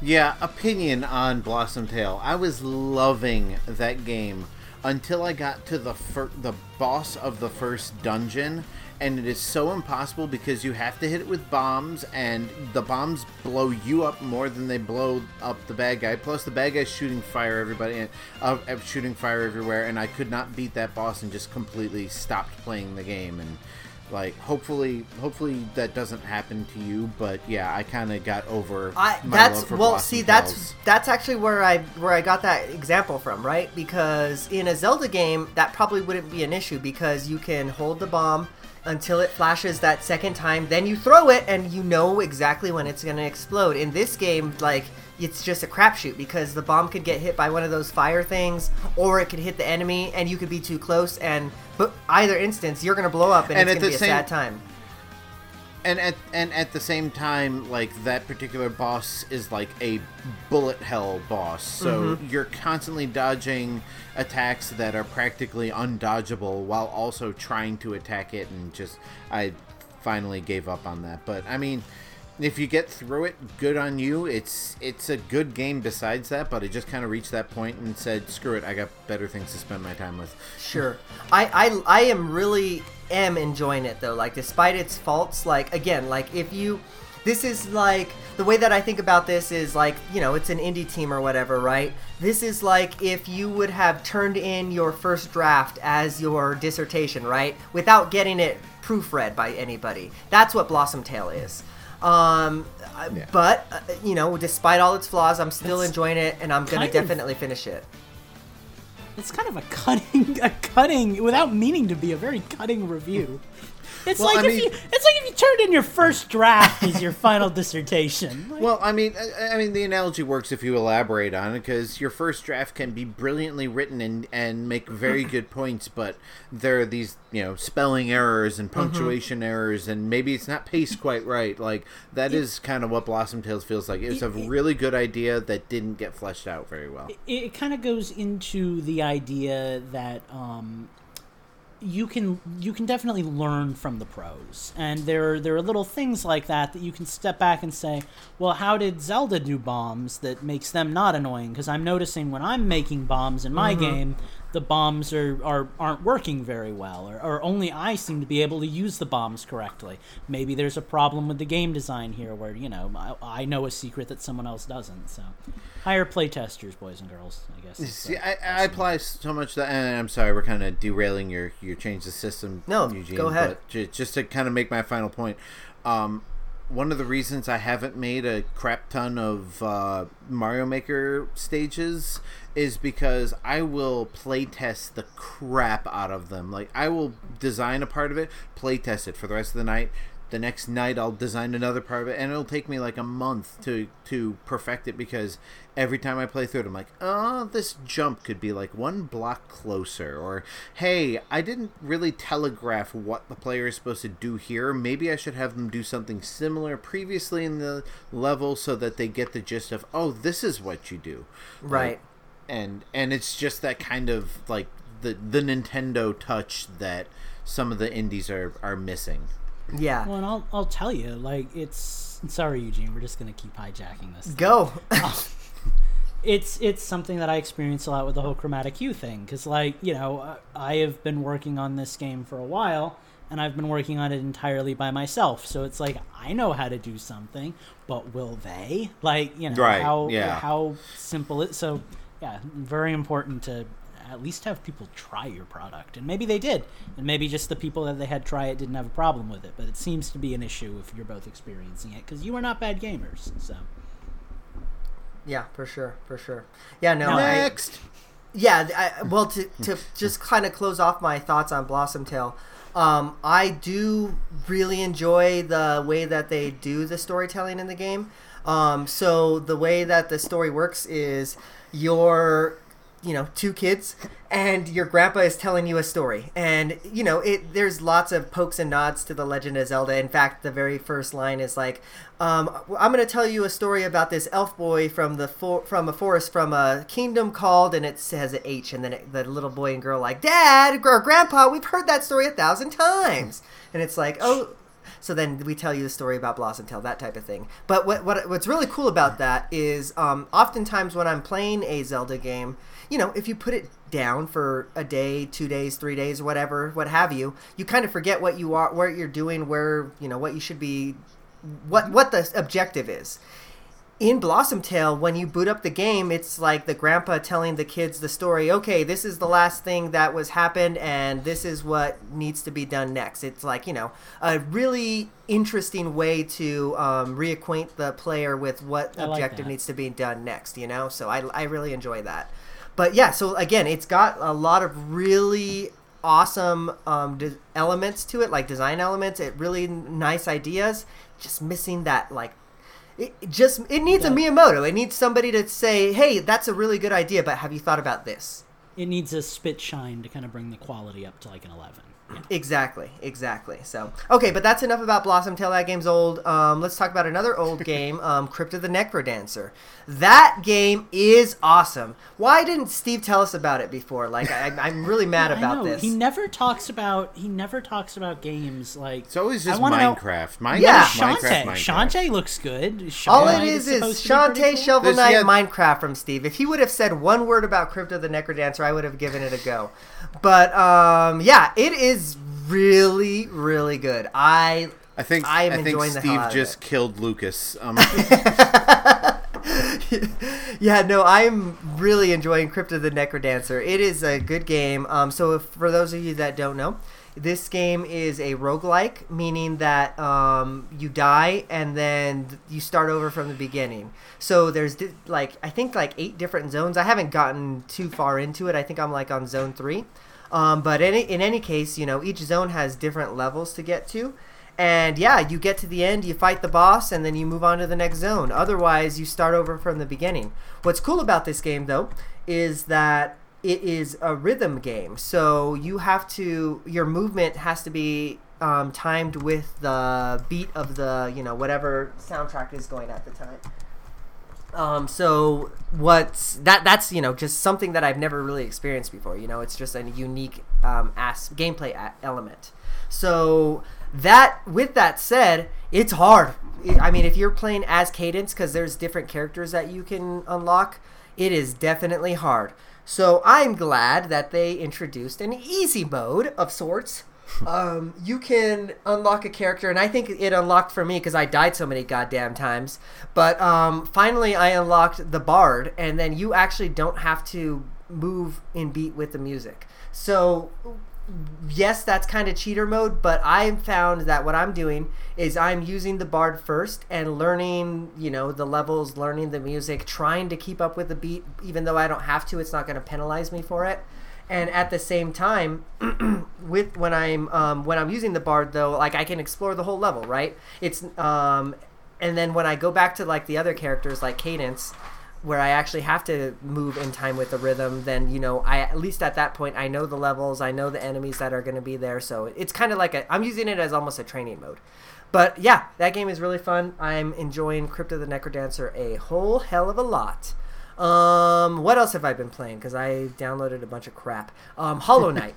Yeah, opinion on Blossom Tale. I was loving that game until I got to the fir- the boss of the first dungeon, and it is so impossible because you have to hit it with bombs, and the bombs blow you up more than they blow up the bad guy. Plus, the bad guy's shooting fire everybody, uh, uh, shooting fire everywhere, and I could not beat that boss and just completely stopped playing the game and like hopefully hopefully that doesn't happen to you but yeah i kind of got over I that's well see that's that's actually where I where I got that example from, right? Because in a Zelda game that probably wouldn't be an issue because you can hold the bomb until it flashes that second time, then you throw it and you know exactly when it's going to explode. In this game like it's just a crapshoot because the bomb could get hit by one of those fire things or it could hit the enemy and you could be too close and but either instance you're going to blow up and, And it's going to be a same- sad time. And at and at the same time like that particular boss is like a bullet hell boss so Mm-hmm. you're constantly dodging attacks that are practically undodgeable while also trying to attack it and just i finally gave up on that but i mean if you get through it good on you it's it's a good game besides that but it just kind of reached that point and said screw it i got better things to spend my time with Sure. I, I I am really am enjoying it though. Like despite its faults, like again, like if you this is like the way that I think about this is like, you know, it's an indie team or whatever, right? This is like if you would have turned in your first draft as your dissertation, right? Without getting it proofread by anybody. That's what Blossom Tale is. Um, Yeah. but uh, you know, despite all its flaws, I'm still That's enjoying it, and I'm gonna kind of- definitely finish it. It's kind of a cutting, a cutting without meaning to be a very cutting review. It's Well, like I if mean- you, it's like if you turned in your first draft as your final dissertation. Like, Well, I mean, I, I mean, the analogy works if you elaborate on it, because your first draft can be brilliantly written and and make very good points, but there are these, you know, spelling errors and punctuation errors, and maybe it's not paced quite right. Like that is kind of what Blossom Tales feels like. It was a really good idea that didn't get fleshed out very well. it, it kind of goes into the idea that um, you can you can definitely learn from the pros, and there there are little things like that that you can step back and say, well, how did Zelda do bombs that makes them not annoying? Because I'm noticing when I'm making bombs in my mm-hmm. game, the bombs are, are aren't working very well, or, or only I seem to be able to use the bombs correctly. Maybe there's a problem with the game design here, where you know I, I know a secret that someone else doesn't. So, hire playtesters, boys and girls. I guess. See, the I, I best apply so much that, and I'm sorry, we're kind of derailing your your change the system. No, Eugene, go ahead. But ju- just to kind of make my final point, um, one of the reasons I haven't made a crap ton of uh, Mario Maker stages is because I will play test the crap out of them. Like I will design a part of it, play test it for the rest of the night. The next night I'll design another part of it, and it'll take me like a month to to perfect it because every time I play through it, I'm like, oh, this jump could be like one block closer, or hey, I didn't really telegraph what the player is supposed to do here. Maybe I should have them do something similar previously in the level so that they get the gist of, oh, this is what you do, Right. And and it's just that kind of like the the Nintendo touch that some of the indies are are missing. Yeah. Well, and I'll I'll tell you, like it's sorry, Eugene. We're just gonna keep hijacking this. Go. It's it's something that I experience a lot with the whole chromatic hue thing, because like you know I have been working on this game for a while, and I've been working on it entirely by myself. So it's like I know how to do something, but will they? Like you know Right, how yeah. how simple it. So yeah, very important to at least have people try your product, and maybe they did, and maybe just the people that they had try it didn't have a problem with it. But it seems to be an issue if you're both experiencing it, because you are not bad gamers. So yeah, for sure, for sure. Yeah, no. No, I, Next. yeah, I, well, to, to just kind of close off my thoughts on Blossom Tale, um, I do really enjoy the way that they do the storytelling in the game. Um, so the way that the story works is you're you know two kids and your grandpa is telling you a story. And you know it there's lots of pokes and nods to the legend of zelda. In fact the very first line is like um, i'm going to tell you a story about this elf boy from the for- from a forest from a kingdom called and it says an h and then it, the little boy and girl like dad or grandpa we've heard that story a thousand times. And it's like oh so then we tell you the story about Blossom Tale, that type of thing. But what, what what's really cool about that is um, oftentimes when I'm playing a Zelda game, you know, if you put it down for a day, two days, three days, whatever, what have you, you kind of forget what you are, what you're doing, where you know what you should be, what what the objective is in Blossom Tale, when you boot up the game, it's like the grandpa telling the kids the story. Okay, this is the last thing that was happened, and this is what needs to be done next. It's like you know a really interesting way to um, reacquaint the player with what I objective that. needs to be done next. You know, so I I really enjoy that. But yeah, so again, it's got a lot of really awesome um, de- elements to it, like design elements. It really nice ideas. Just missing that like it it just it needs a Miyamoto. It needs somebody to say, "Hey, that's a really good idea, but have you thought about this?" It needs a spit shine to kind of bring the quality up to like an 11. Yeah. Exactly, exactly. So, okay, but that's enough about Blossom Tale. That game's old. Um, let's talk about another old game, um, Crypt of the Necrodancer. That game is awesome. Why didn't Steve tell us about it before? Like, I, I'm really mad I about know. this. He never talks about he never talks about games like It's always just wanna know- Minecraft. Minecraft, Yeah. Minecraft, Shantae. Minecraft. Shantae looks good. All it is is supposed to be pretty Shantae cool. Shovel There's Knight yet- Minecraft from Steve. If he would have said one word about Crypt of the Necrodancer, I would have given it a go. But um, yeah, it is really, really good. I I think I am think enjoying Steve just killed Lucas. Um, yeah, no, I'm really enjoying Crypt of the Necrodancer. It is a good game. Um, so, if, for those of you that don't know, this game is a roguelike, meaning that um, you die and then you start over from the beginning. So, there's di- like, I think like eight different zones. I haven't gotten too far into it. I think I'm like on zone three. Um, but any, in any case, you know, each zone has different levels to get to. And yeah, you get to the end, you fight the boss, and then you move on to the next zone. Otherwise, you start over from the beginning. What's cool about this game, though, is that it is a rhythm game. So you have to, your movement has to be um, timed with the beat of the, you know, whatever soundtrack is going at the time. Um, so what's that? That's you know just something that I've never really experienced before. You know, it's just a unique um, as gameplay a- element. So that with that said, it's hard. I- I mean, if you're playing as Cadence, because there's different characters that you can unlock, it is definitely hard. So I'm glad that they introduced an easy mode of sorts. Um, you can unlock a character, and I think it unlocked for me because I died so many goddamn times. But um, finally, I unlocked the Bard, and then you actually don't have to move in beat with the music. So yes, that's kind of cheater mode, but I found that what I'm doing is I'm using the bard first and learning, you know, the levels, learning the music, trying to keep up with the beat, even though I don't have to. It's not going to penalize me for it. And at the same time, with when I'm um, when I'm using the bard though, like I can explore the whole level, right? It's um, and then when I go back to like the other characters like Cadence, where I actually have to move in time with the rhythm, then you know I at least at that point I know the levels, I know the enemies that are going to be there, so it's kind of like a I'm using it as almost a training mode. But yeah, that game is really fun. I'm enjoying Crypt of the Necrodancer a whole hell of a lot. Um, what else have I been playing? Because I downloaded a bunch of crap. Um, Hollow Knight.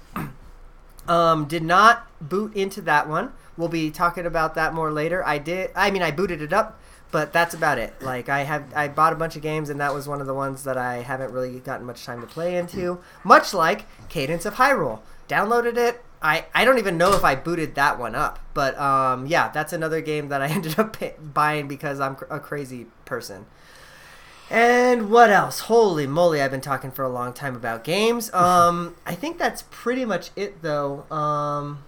Um, did not boot into that one. We'll be talking about that more later. I did. I mean, I booted it up, but that's about it. Like I have, I bought a bunch of games, and that was one of the ones that I haven't really gotten much time to play into. Much like Cadence of Hyrule, downloaded it. I, I don't even know if I booted that one up, but um, yeah, that's another game that I ended up pay- buying because I'm cr- a crazy person. And what else? Holy moly, I've been talking for a long time about games. Um, I think that's pretty much it, though. Um,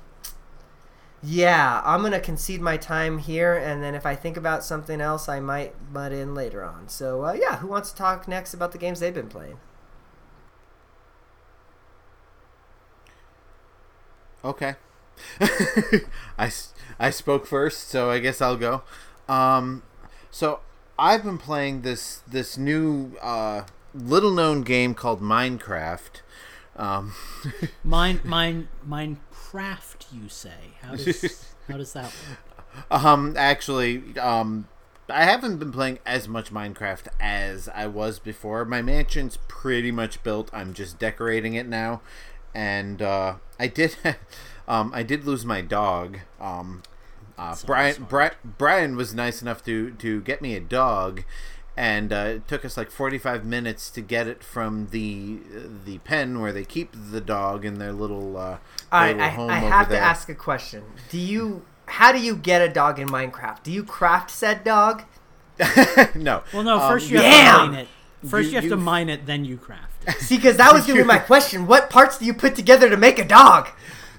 yeah, I'm gonna concede my time here, and then if I think about something else, I might butt in later on. So, uh, yeah, who wants to talk next about the games they've been playing? Okay. I I spoke first, so I guess I'll go. Um, so I've been playing this this new uh, little known game called Minecraft. Um, Mine, mine, Minecraft. You say? How does how does that work? Um, actually, um, I haven't been playing as much Minecraft as I was before. My mansion's pretty much built. I'm just decorating it now, and uh, I did, um, I did lose my dog. Um, uh, Brian, Bri- Brian was nice enough to to get me a dog. And uh, it took us like 45 minutes to get it from the the pen where they keep the dog in their little, uh, All right, little I, home I over have to ask a question. Do you? How do you get a dog in Minecraft? Do you craft said dog? no. Well, no. Um, First you have Damn! to mine it. First You- you, have to mine it, then you craft. it. See, because that was gonna be my question. What parts do you put together to make a dog?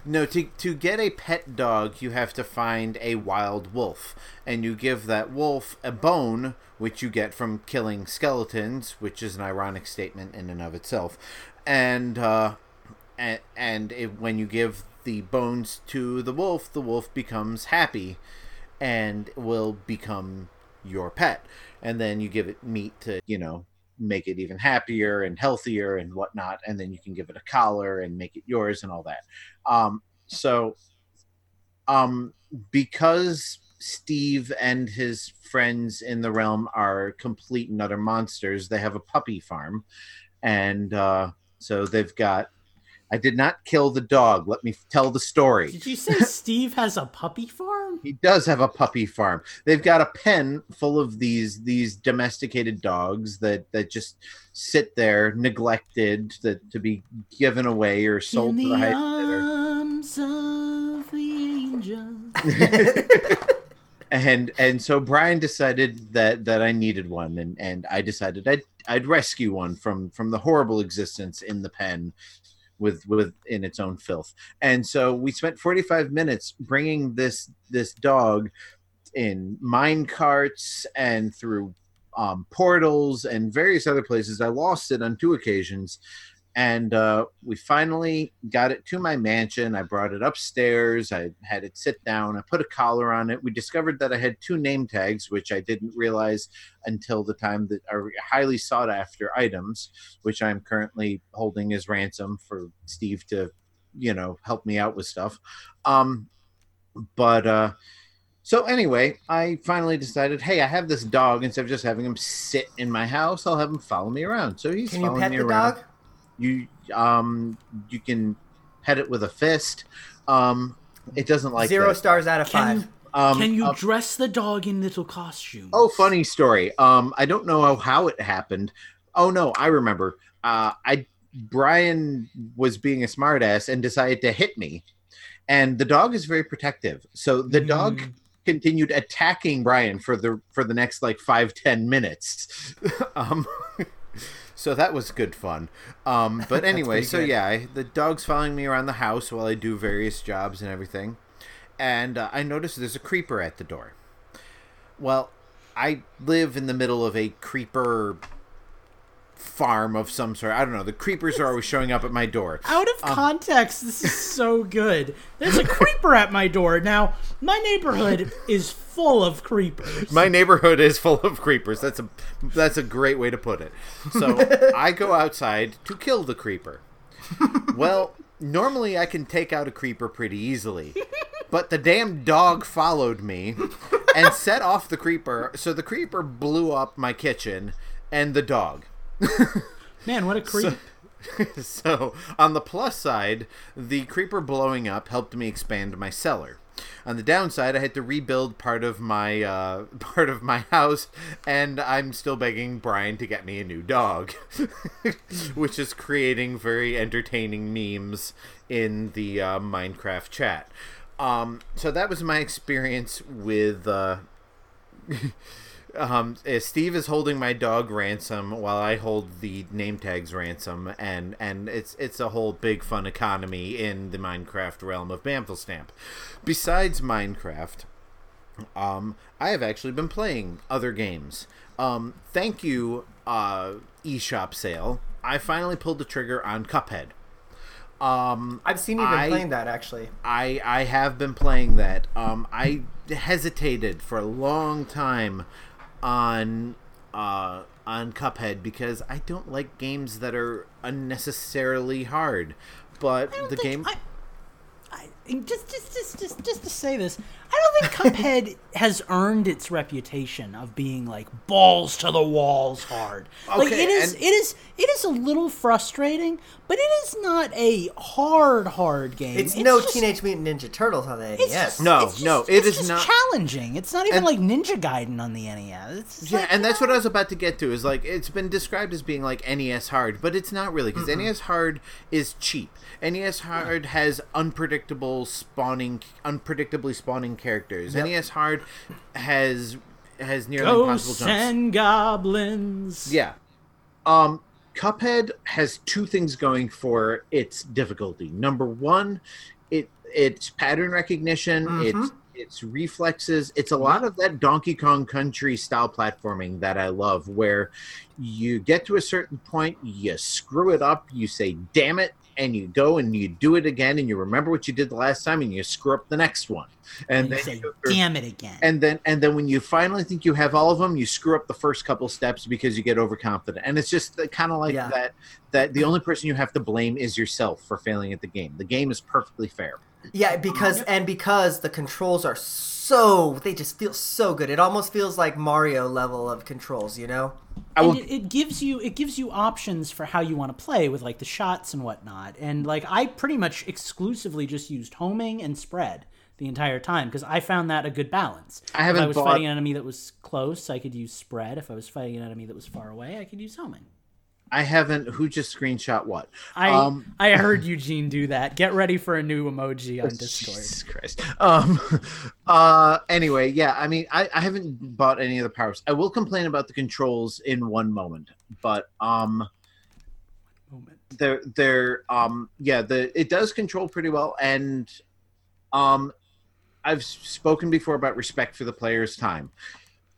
No, to to get a pet dog, you have to find a wild wolf, and you give that wolf a bone, which you get from killing skeletons, which is an ironic statement in and of itself. And uh, and, and it, when you give the bones to the wolf, the wolf becomes happy, and will become your pet. And then you give it meat to you know make it even happier and healthier and whatnot. And then you can give it a collar and make it yours and all that. Um, so, um, because Steve and his friends in the realm are complete and utter monsters, they have a puppy farm, and uh, so they've got. I did not kill the dog. Let me tell the story. Did you say Steve has a puppy farm? He does have a puppy farm. They've got a pen full of these these domesticated dogs that that just sit there neglected that to be given away or sold In to the the arms of the angel. and and so Brian decided that that I needed one, and and I decided I'd I'd rescue one from from the horrible existence in the pen, with with in its own filth. And so we spent 45 minutes bringing this this dog in mine carts and through um, portals and various other places. I lost it on two occasions. And uh, we finally got it to my mansion. I brought it upstairs. I had it sit down. I put a collar on it. We discovered that I had two name tags, which I didn't realize until the time that are highly sought after items, which I'm currently holding as ransom for Steve to, you know, help me out with stuff. Um, but uh, so anyway, I finally decided, hey, I have this dog. Instead of just having him sit in my house, I'll have him follow me around. So he's Can you following pet me the around dog? You um you can pet it with a fist um it doesn't like Zero that. stars out of Can five. you, um can you uh, dress the dog in little costumes? oh funny story um i don't know how, how it happened oh no i remember uh i brian was being a smartass and decided to hit me and the dog is very protective so the dog Mm. continued attacking brian for the for the next like five ten minutes um so that was good fun. Um but anyway so good. yeah I, the dog's following me around the house while i do various jobs and everything. And uh, i notice there's a creeper at the door. Well i live in the middle of a creeper farm of some sort i don't know the creepers are always showing up at my door Out of um, context, this is so good. There's a creeper at my door. Now, my neighborhood is full of creepers. my neighborhood is full of creepers. That's a that's a great way to put it. So I go outside to kill the creeper. Well, normally I can take out a creeper pretty easily, but the damn dog followed me and set off the creeper. So the creeper blew up my kitchen and the dog. Man, what a creep. so on the plus side, the creeper blowing up helped me expand my cellar. On the downside, I had to rebuild part of my uh, part of my house, and I'm still begging Brian to get me a new dog, which is creating very entertaining memes in the uh, Minecraft chat. Um, so that was my experience with uh, um, uh, Steve is holding my dog ransom while I hold the name tags ransom, and and it's it's a whole big fun economy in the Minecraft realm of Bamflestamp. Besides Minecraft, um, I have actually been playing other games. Um, thank you, uh, eShop sale. I finally pulled the trigger on Cuphead. Um, I've seen you been I- playing that actually. I I have been playing that. Um, I hesitated for a long time on uh, on Cuphead because I don't like games that are unnecessarily hard. But the game, I, I, just, just, just, just, just to say this, I don't think Cuphead has earned its reputation of being like balls to the walls hard. like Okay, it is, and- it is, it is a little frustrating, but it is not a hard, hard game. It's, no just- Teenage Mutant Ninja Turtles on the NES. It's just, No, it's just, no, it it's is just not- challenging. It's not even And- like Ninja Gaiden on the NES. Yeah, like, and that's what I was about to get to. Is like it's been described as being like NES hard, but it's not really because NES hard is cheap. NES hard has unpredictable spawning, unpredictably spawning characters. Yep. NES hard has has nearly impossible Ghosts jumps. and goblins. Yeah. Um, Cuphead has two things going for its difficulty. Number one, it it's pattern recognition. It's it's reflexes. It's a lot of that Donkey Kong Country style platforming that I love, where you get to a certain point, you screw it up, you say "damn it," and you go and you do it again, and you remember what you did the last time, and you screw up the next one, and, And you then say, through- "Damn it again!" and then and then when you finally think you have all of them you screw up the first couple steps because you get overconfident. And it's just uh, kind of like Yeah. that that the only person you have to blame is yourself for failing at the game. The game is perfectly fair. Yeah, because and because the controls are so they just feel so good. It almost feels like Mario level of controls, you know? And will, it, it gives you it gives you options for how you want to play with like the shots and whatnot and like i pretty much exclusively just used homing and spread the entire time because i found that a good balance I haven't if i was bought- fighting an enemy that was close i could use spread if i was fighting an enemy that was far away i could use homing i haven't who just screenshot what i um i heard eugene do that get ready for a new emoji on discord Jesus Christ. Um. Uh. Anyway, yeah. I mean, I, I haven't bought any of the powers. I will complain about the controls in one moment, but um, Moment. they're they're um yeah the it does control pretty well and um i've spoken before about respect for the player's time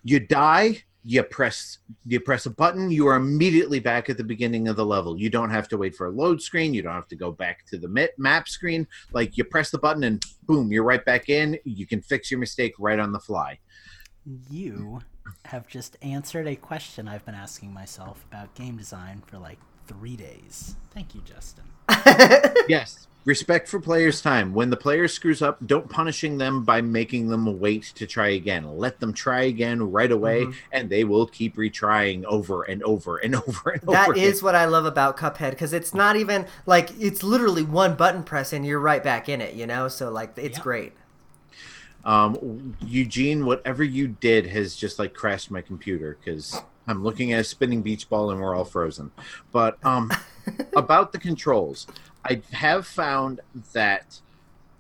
you die you press you press a button you are immediately back at the beginning of the level. You don't have to wait for a load screen. You don't have to go back to the map screen. Like you press the button and boom you're right back in. You can fix your mistake right on the fly. You have just answered a question i've been asking myself about game design for like three days. Thank you justin. Yes respect for players time when the player screws up don't punishing them by making them wait to try again let them try again right away and they will keep retrying over and over and over and That over is what I love about Cuphead because it's not even like it's literally one button press and you're right back in it, you know? So like it's Yeah. great. um eugene whatever you did has just like crashed my computer because i'm looking at a spinning beach ball and we're all frozen but um about the controls i have found that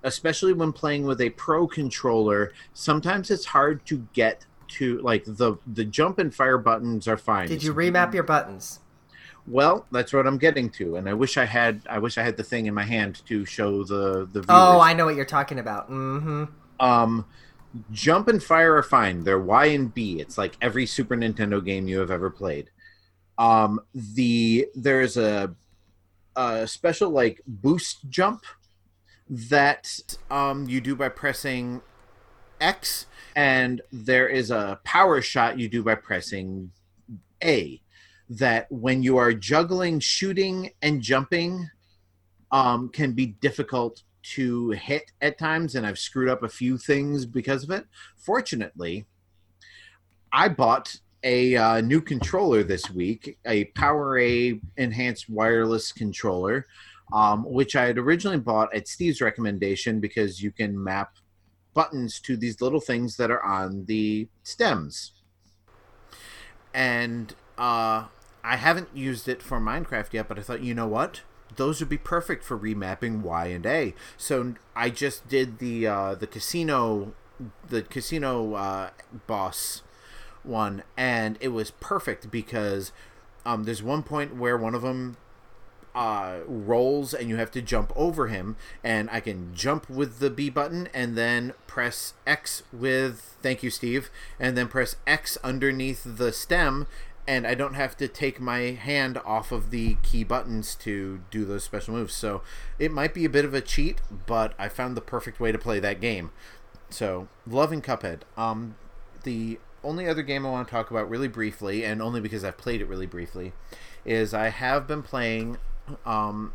especially when playing with a pro controller sometimes it's hard to get to like the the jump and fire buttons are fine Did you remap your buttons? well that's what i'm getting to and i wish i had i wish i had the thing in my hand to show the the viewers. Oh, I know what you're talking about. Mm-hmm. Um, jump and fire are fine. They're Y and B. It's like every Super Nintendo game you have ever played. Um, the there's a, a special like boost jump that um, you do by pressing X, and there is a power shot you do by pressing A. That when you are juggling, shooting, and jumping, um, can be difficult to hit at times, and I've screwed up a few things because of it. Fortunately, I bought a uh, new controller this week, a PowerA enhanced wireless controller, um, which I had originally bought at Steve's recommendation because you can map buttons to these little things that are on the stems. And uh, I haven't used it for Minecraft yet, but I thought, you know what? Those would be perfect for remapping Y and A. So I just did the uh, the casino, the casino uh, boss one, and it was perfect because um, there's one point where one of them uh, rolls and you have to jump over him, and I can jump with the B button and then press X with thank you, Steve, and then press X underneath the stem, and I don't have to take my hand off of the key buttons to do those special moves. So it might be a bit of a cheat, but I found the perfect way to play that game. So loving Cuphead. Um, the only other game I want to talk about really briefly, and only because I've played it really briefly, is I have been playing um,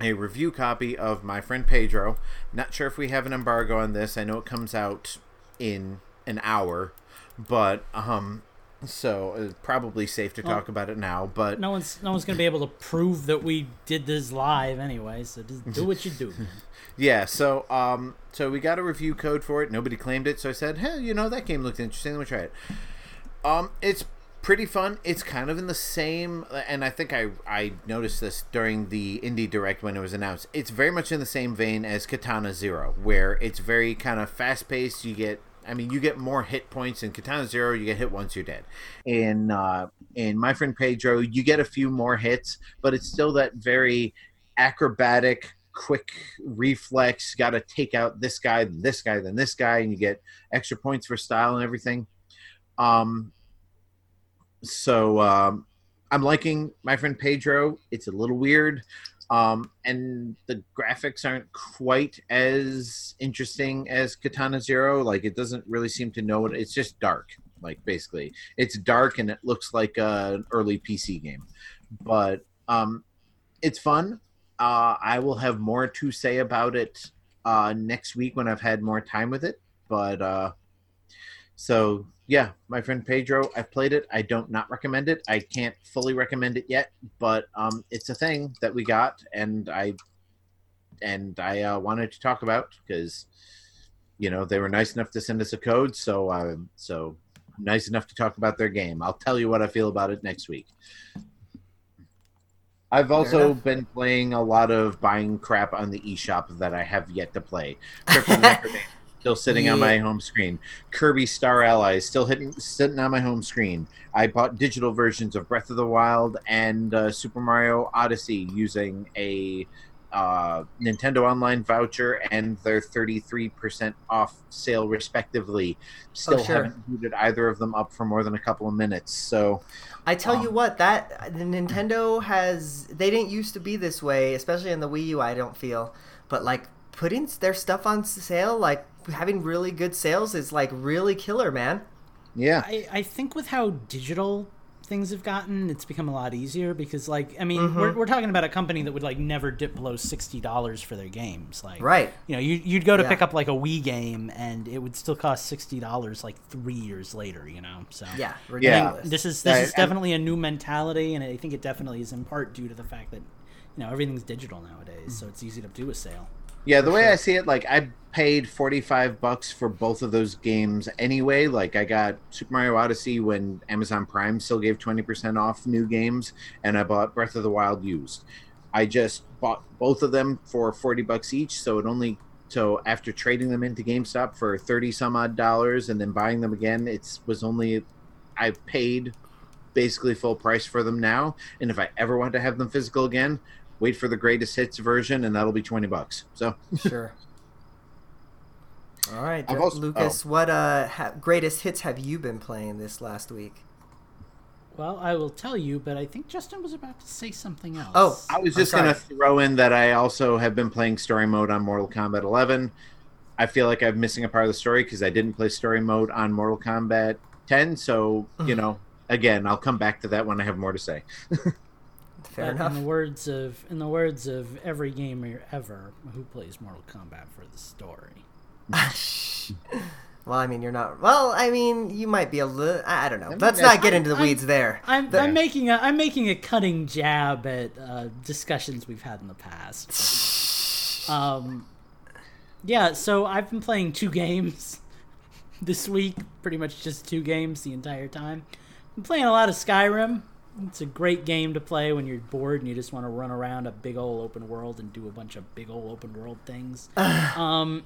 a review copy of my friend Pedro. Not sure if we have an embargo on this. I know it comes out in an hour, but um, so it's probably safe to talk about it now. But No one's no one's gonna be able to prove that we did this live anyway. So just do what you do. Yeah, so um, so we got a review code for it. Nobody claimed it, so I said, "Hey, you know that game looked interesting. Let me try it." Um, it's pretty fun. It's kind of in the same, and I think I I noticed this during the indie direct when it was announced. It's very much in the same vein as Katana Zero, where it's very kind of fast paced. You get, I mean, you get more hit points in Katana Zero. You get hit once, you're dead. In uh, in my friend Pedro, you get a few more hits, but it's still that very acrobatic quick reflex got to take out this guy then this guy then this guy and you get extra points for style and everything um so um i'm liking my friend pedro it's a little weird um and the graphics aren't quite as interesting as katana zero. Like it doesn't really seem to know what it's just dark like basically. It's dark and it looks like an early pc game. But um it's fun. Uh, I will have more to say about it uh, next week when I've had more time with it. But uh, so yeah, my friend Pedro, I've played it. I don't not recommend it. I can't fully recommend it yet, but um, it's a thing that we got, and I and I uh, wanted to talk about because you know they were nice enough to send us a code, so uh, so nice enough to talk about their game. I'll tell you what I feel about it next week. I've also been playing a lot of buying crap on the eShop that I have yet to play. Still sitting on my home screen. Kirby Star Allies still hitting sitting on my home screen. I bought digital versions of Breath of the Wild and uh, Super Mario Odyssey using a uh, Nintendo Online voucher and their 33% off sale, respectively. Still Oh, sure. haven't booted either of them up for more than a couple of minutes. So, I tell you Um, what, that the Nintendo has they didn't used to be this way, especially in the Wii U. I don't feel, but like putting their stuff on sale, like having really good sales, is like really killer, man. yeah. I, I think with how digital things have gotten, it's become a lot easier because, like, I mean, Mm-hmm. we're, we're talking about a company that would like never dip below sixty dollars for their games. Like, Right. You know, you, you'd go to Yeah. pick up like a Wii game, and it would still cost sixty dollars like three years later. You know, so Yeah, I ridiculous. think this is this Yeah, is and- definitely a new mentality, and I think it definitely is in part due to the fact that you know everything's digital nowadays, so it's easy to do a sale. Yeah, the way I see it, like I paid forty five bucks for both of those games anyway. Like I got Super Mario Odyssey when Amazon Prime still gave twenty percent off new games, and I bought Breath of the Wild used. I just bought both of them for forty bucks each, so it only so after trading them into GameStop for thirty some odd dollars and then buying them again, it's was only I paid basically full price for them now. And if I ever want to have them physical again, wait for the greatest hits version, and that'll be twenty bucks. So Sure. All right, I've also- Lucas. What uh ha- greatest hits have you been playing this last week? Well, I will tell you, but I think Justin was about to say something else. Oh, I was just gonna throw in that I also have been playing story mode on Mortal Kombat 11. I feel like I'm missing a part of the story because I didn't play story mode on Mortal Kombat 10. So you know, again, I'll come back to that when I have more to say. Fair But enough. In the words of in the words of every gamer ever who plays Mortal Kombat for the story. Well, I mean, you're not. Well, I mean, you might be a little. I I don't know. mean, Let's not get into the I'm- weeds there. I'm, I'm making a I'm making a cutting jab at uh, discussions we've had in the past. um, yeah, so I've been playing two games this week, pretty much just two games the entire time. I'm playing a lot of Skyrim. It's a great game to play when you're bored and you just want to run around a big old open world and do a bunch of big old open world things. um,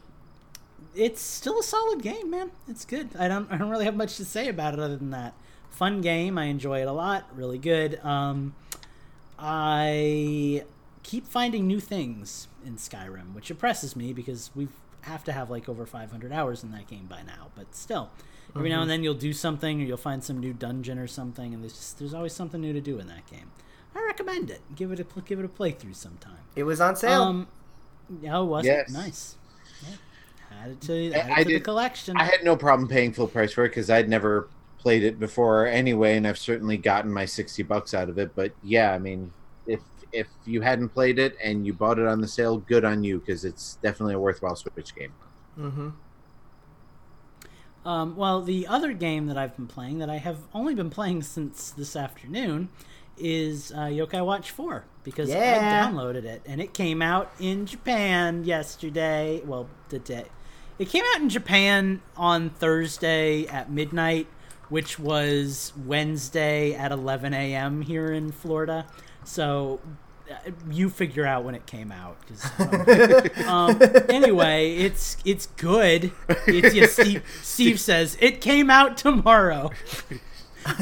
it's still a solid game, man. It's good. I don't I don't really have much to say about it other than that. Fun game. I enjoy it a lot. Really good. Um, I keep finding new things in Skyrim, which impresses me because we have to have like over 500 hours in that game by now. But still, every now and then you'll do something or you'll find some new dungeon or something, and there's just, there's always something new to do in that game. I recommend it. Give it a give it a playthrough sometime. it was on sale. Um, oh, was Yes. it nice? Yeah. Add it to, I- add it I to the did- collection. I had no problem paying full price for it because I'd never played it before anyway, and I've certainly gotten my sixty bucks out of it. But yeah, I mean, if if you hadn't played it and you bought it on the sale, good on you because it's definitely a worthwhile Switch game. Mm-hmm. Um, well, the other game that I've been playing that I have only been playing since this afternoon is uh, Yokai Watch 4 because Yeah. I downloaded it and it came out in Japan yesterday. Well, the day. It came out in Japan on Thursday at midnight, which was Wednesday at 11 a.m. here in Florida. So you figure out when it came out. 'cause, um, anyway, it's it's good. It's yeah, Steve, Steve says it came out tomorrow.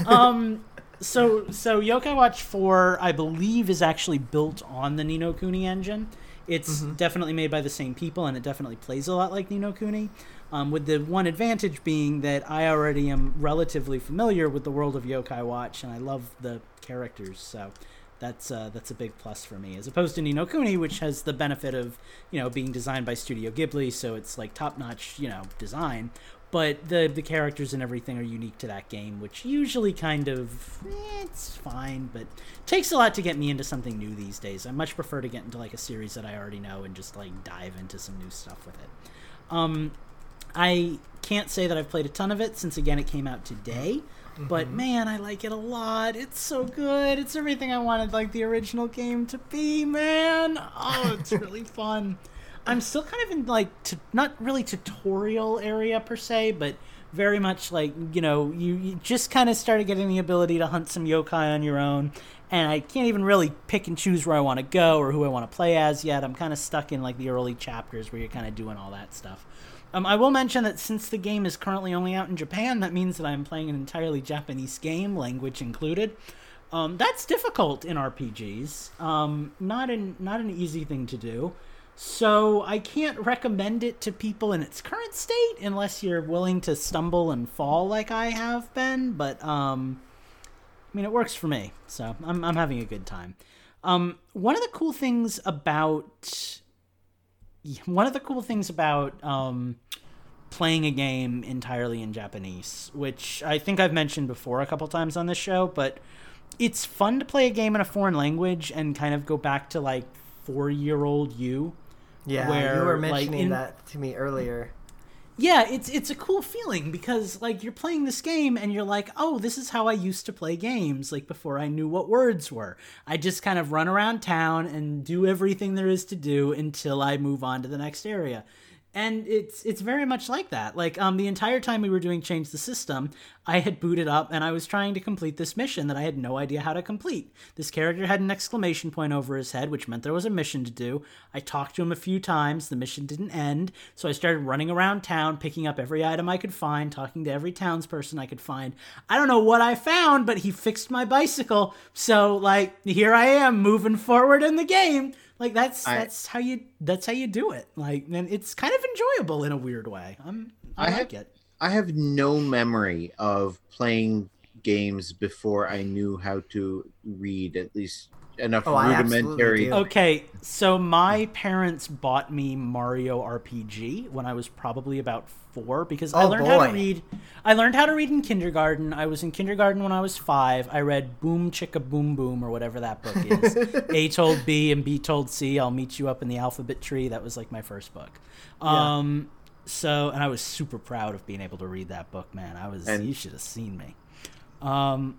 Um, so so Yokai Watch Four, I believe, is actually built on the Ni no Kuni engine. It's definitely made by the same people, and it definitely plays a lot like Ni no Kuni. Um, with the one advantage being that I already am relatively familiar with the world of Yokai Watch, and I love the characters, so that's uh, that's a big plus for me. As opposed to Ni no Kuni, which has the benefit of you know being designed by Studio Ghibli, so it's like top notch you know design. But the the characters and everything are unique to that game, which usually kind of eh, it's fine, but takes a lot to get me into something new these days. I much prefer to get into like a series that I already know and just like dive into some new stuff with it. Um, I can't say that I've played a ton of it since again it came out today, but mm-hmm. man, I like it a lot. It's so good. It's everything I wanted like the original game to be, man. Oh, it's really fun. I'm still kind of in like t- not really tutorial area per se, but very much like you know you, you just kind of started getting the ability to hunt some yokai on your own and i can't even really pick and choose where i want to go or who i want to play as yet i'm kind of stuck in like the early chapters where you're kind of doing all that stuff um, i will mention that since the game is currently only out in japan that means that i'm playing an entirely japanese game language included um, that's difficult in rpgs um, not an not an easy thing to do so I can't recommend it to people in its current state unless you're willing to stumble and fall like I have been. But um, I mean, it works for me, so I'm I'm having a good time. Um, one of the cool things about one of the cool things about um, playing a game entirely in Japanese, which I think I've mentioned before a couple times on this show, but it's fun to play a game in a foreign language and kind of go back to like four year old you Yeah, where, you were like, mentioning in- that to me earlier. Yeah it's it's a cool feeling because like you're playing this game and you're like oh this is how i used to play games like before i knew what words were. I just kind of run around town and do everything there is to do until i move on to the next area and it's it's very much like that. Like um the entire time we were doing change the system i had booted up and i was trying to complete this mission that i had no idea how to complete. This character had an exclamation point over his head which meant there was a mission to do. I talked to him a few times. The mission didn't end. So i started running around town picking up every item i could find talking to every townsperson i could find. I don't know what i found but he fixed my bicycle. So like here i am moving forward in the game like that's I- that's how you that's how you do it. Like and it's kind of enjoyable in a weird way. I'm I, I like have- it. I have no memory of playing games before I knew how to read at least enough Oh, rudimentary. Okay, so my parents bought me Mario RPG when I was probably about four because I Oh, learned how to read. I learned how to read in kindergarten. I was in kindergarten when I was five. I read Boom Chicka Boom Boom or whatever that book is. A told B and B told C. I'll meet you up in the alphabet tree. That was like my first book. Um, so and I was super proud of being able to read that book, man. I was. And- you should have seen me. Um,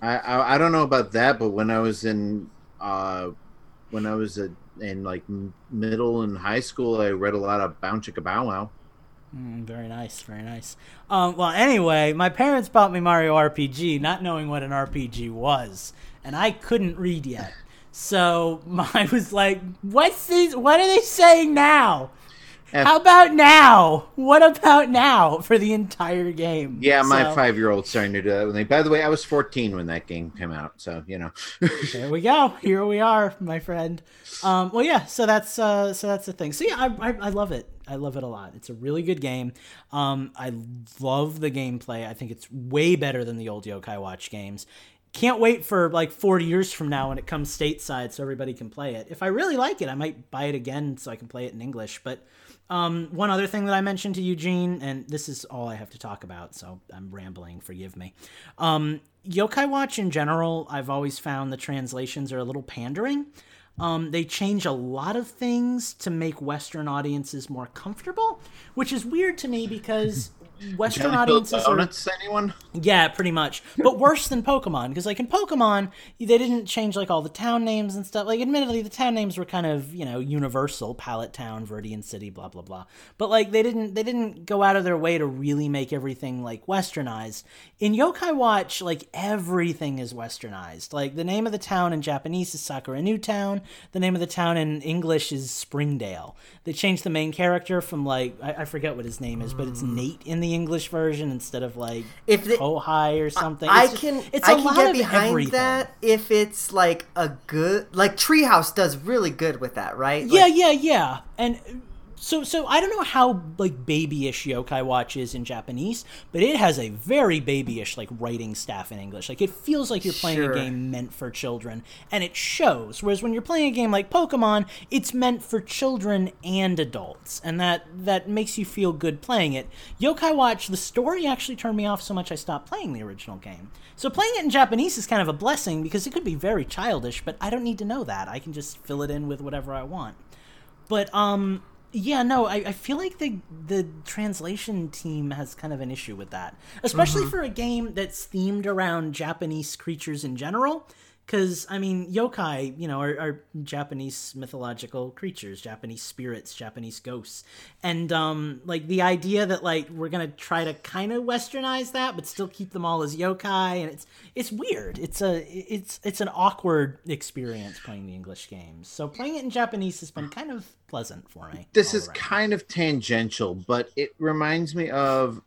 I, I I don't know about that, but when I was in uh when I was a, in like middle and high school, I read a lot of Bound Chicka Bow Wow. Mm, very nice, very nice. Um, well, anyway, my parents bought me Mario RPG, not knowing what an RPG was, and I couldn't read yet. So I was like, "What's these? What are they saying now? F- How about now? What about now for the entire game?" Yeah, my So, five year old starting to do that with me. By the way, I was 14 when that game came out, so you know. There we go. Here we are, my friend. Um, well, yeah. So that's uh, so that's the thing. So yeah, I, I, I love it. I love it a lot. It's a really good game. Um, I love the gameplay. I think it's way better than the old Yokai Watch games. can't wait for like 40 years from now when it comes stateside so everybody can play it. If I really like it, I might buy it again so I can play it in English. But um, one other thing that I mentioned to Eugene, and this is all I have to talk about, so I'm rambling, forgive me. Um, Yokai Watch in general, I've always found the translations are a little pandering. Um, they change a lot of things to make Western audiences more comfortable, which is weird to me because Western audiences are anyone? yeah, pretty much. But worse than Pokemon, because like in Pokemon, they didn't change like all the town names and stuff. Like, admittedly, the town names were kind of you know universal: Pallet Town, Viridian City, blah blah blah. But like they didn't they didn't go out of their way to really make everything like westernized. In Yokai Watch, like everything is westernized. Like the name of the town in Japanese is Sakura New Town. The name of the town in English is Springdale. They changed the main character from like I, I forget what his name is, but it's Nate in the English version instead of like If the- Kohai or something. I It's just- can it's I a can lot get behind everything. that if it's like a good like Treehouse does really good with that, right? Yeah, Like, yeah, yeah. And so so I don't know how like babyish Yokai Watch is in Japanese, but it has a very babyish like writing staff in English. Like it feels like you're playing Sure. a game meant for children, and it shows. Whereas when you're playing a game like Pokemon, it's meant for children and adults, and that that makes you feel good playing it. Yokai Watch, the story actually turned me off so much I stopped playing the original game. So playing it in Japanese is kind of a blessing because it could be very childish, but I don't need to know that. I can just fill it in with whatever I want. But um yeah, no, I, I feel like the the translation team has kind of an issue with that. Especially mm-hmm. for a game that's themed around Japanese creatures in general. Because, I mean, yokai, you know, are, are Japanese mythological creatures, Japanese spirits, Japanese ghosts. And, um, like, the idea that, like, we're going to try to kind of westernize that, but still keep them all as yokai, and it's it's weird. It's a it's it's an awkward experience playing the English games. So playing it in Japanese has been kind of pleasant for me. This is around. kind of tangential, but it reminds me of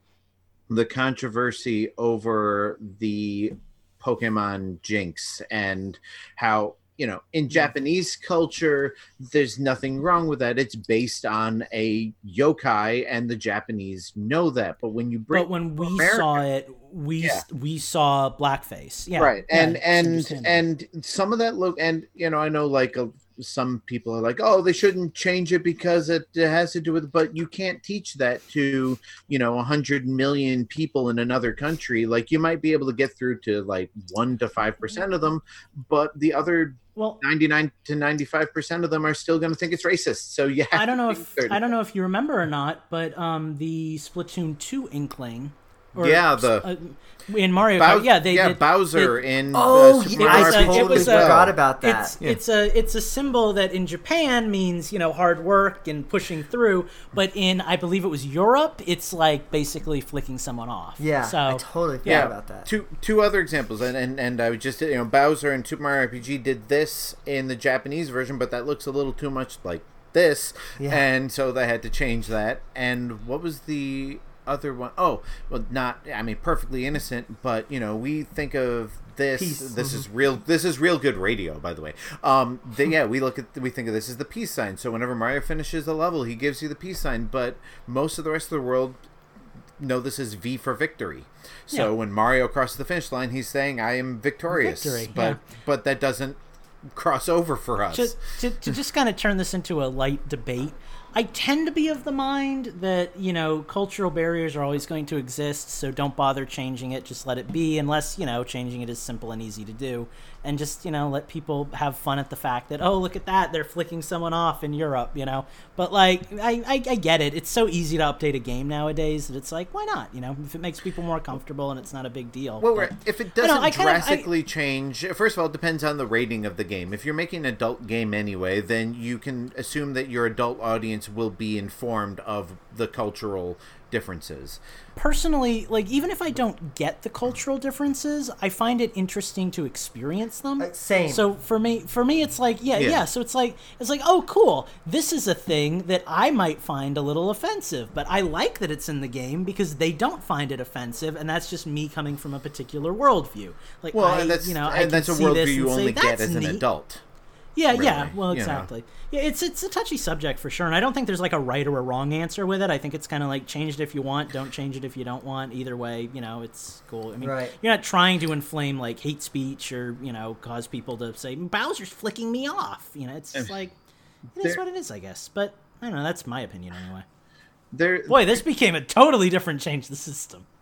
the controversy over the Pokemon Jynx and how, you know, in Japanese culture, there's nothing wrong with that. It's based on a yokai, and the Japanese know that. But when you bring But when we America- saw it, we Yeah. we saw blackface. Yeah, right and it's and and some of that look and you know i know like uh, some people are like oh they shouldn't change it because it, it has to do with but you can't teach that to you know 100 million people in another country like you might be able to get through to like 1 to 5% of them but the other well, 99 to 95% of them are still going to think it's racist so yeah I don't know if I don't know if you remember or not, but um, the Splatoon two inkling. Or, Yeah, the- uh, in Mario Bow- Kart. Yeah, they yeah they- Bowser it- in Oh, uh, Super yeah, Mario was a- I RPG it totally was a- forgot about that. It's it's a it's a symbol that in Japan means you know hard work and pushing through, but in I believe it was Europe, it's like basically flicking someone off. yeah, So I totally forgot yeah, about that. Two two other examples, and, and and I would just you know Bowser and Super Mario RPG did this in the Japanese version, but that looks a little too much like this, Yeah. and so they had to change that. And what was the other one? Oh, well, not I mean perfectly innocent, but you know we think of this. Peace. This is real. This is real good radio, by the way. Um, the, yeah, we look at we think of this as the peace sign. So whenever Mario finishes a level, he gives you the peace sign, but most of the rest of the world know this is V for victory. So Yeah. when Mario crosses the finish line, he's saying, "I am victorious." Victory, but yeah. but that doesn't cross over for us. to, to, to just kind of turn this into a light debate, I tend to be of the mind that, you know, cultural barriers are always going to exist, so don't bother changing it. Just let it be, unless, you know, changing it is simple and easy to do. And just, you know, let people have fun at the fact that, oh, look at that, they're flicking someone off in Europe, you know? But, like, I, I, I get it. It's so easy to update a game nowadays that it's like, why not? You know, if it makes people more comfortable and it's not a big deal. Well, But- if it I doesn't know, I kind of- I- drastically change, first of all, it depends on the rating of the game. If you're making an adult game anyway, then you can assume that your adult audience will be informed of the cultural differences. personally like even if i don't get the cultural differences i find it interesting to experience them Uh, same. so for me for me it's like yeah, Yeah. yeah so it's like it's like oh cool this is a thing that i might find a little offensive but i like that it's in the game because they don't find it offensive and that's just me coming from a particular worldview like Well, I, and that's you know and can that's a worldview you only get "That's as an neat." adult. Yeah, really, yeah. Well, you know. exactly. Yeah, it's it's a touchy subject for sure, and I don't think there's like a right or a wrong answer with it. I think it's kind of like change it if you want, don't change it if you don't want. Either way, you know, it's cool. I mean, Right. you're not trying to inflame like hate speech or you know cause people to say Bowser's flicking me off. You know, it's just like it is there- what it is, I guess. But I don't know. That's my opinion anyway. There, Boy, this became a totally different change to the system.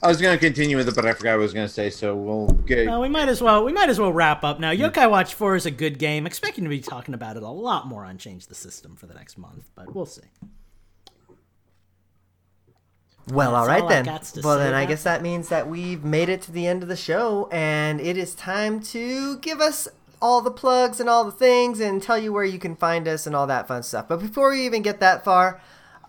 I was going to continue with it, but I forgot what I was going to say. So we'll get. Well, we might as well we might as well wrap up now. Yokai Watch Four is a good game. Expecting to be talking about it a lot more on Change the System for the next month, but we'll see. Well, all That's right all then. Well, say then I guess that means that we've made it to the end of the show, and it is time to give us all the plugs and all the things, and tell you where you can find us and all that fun stuff. But before we even get that far,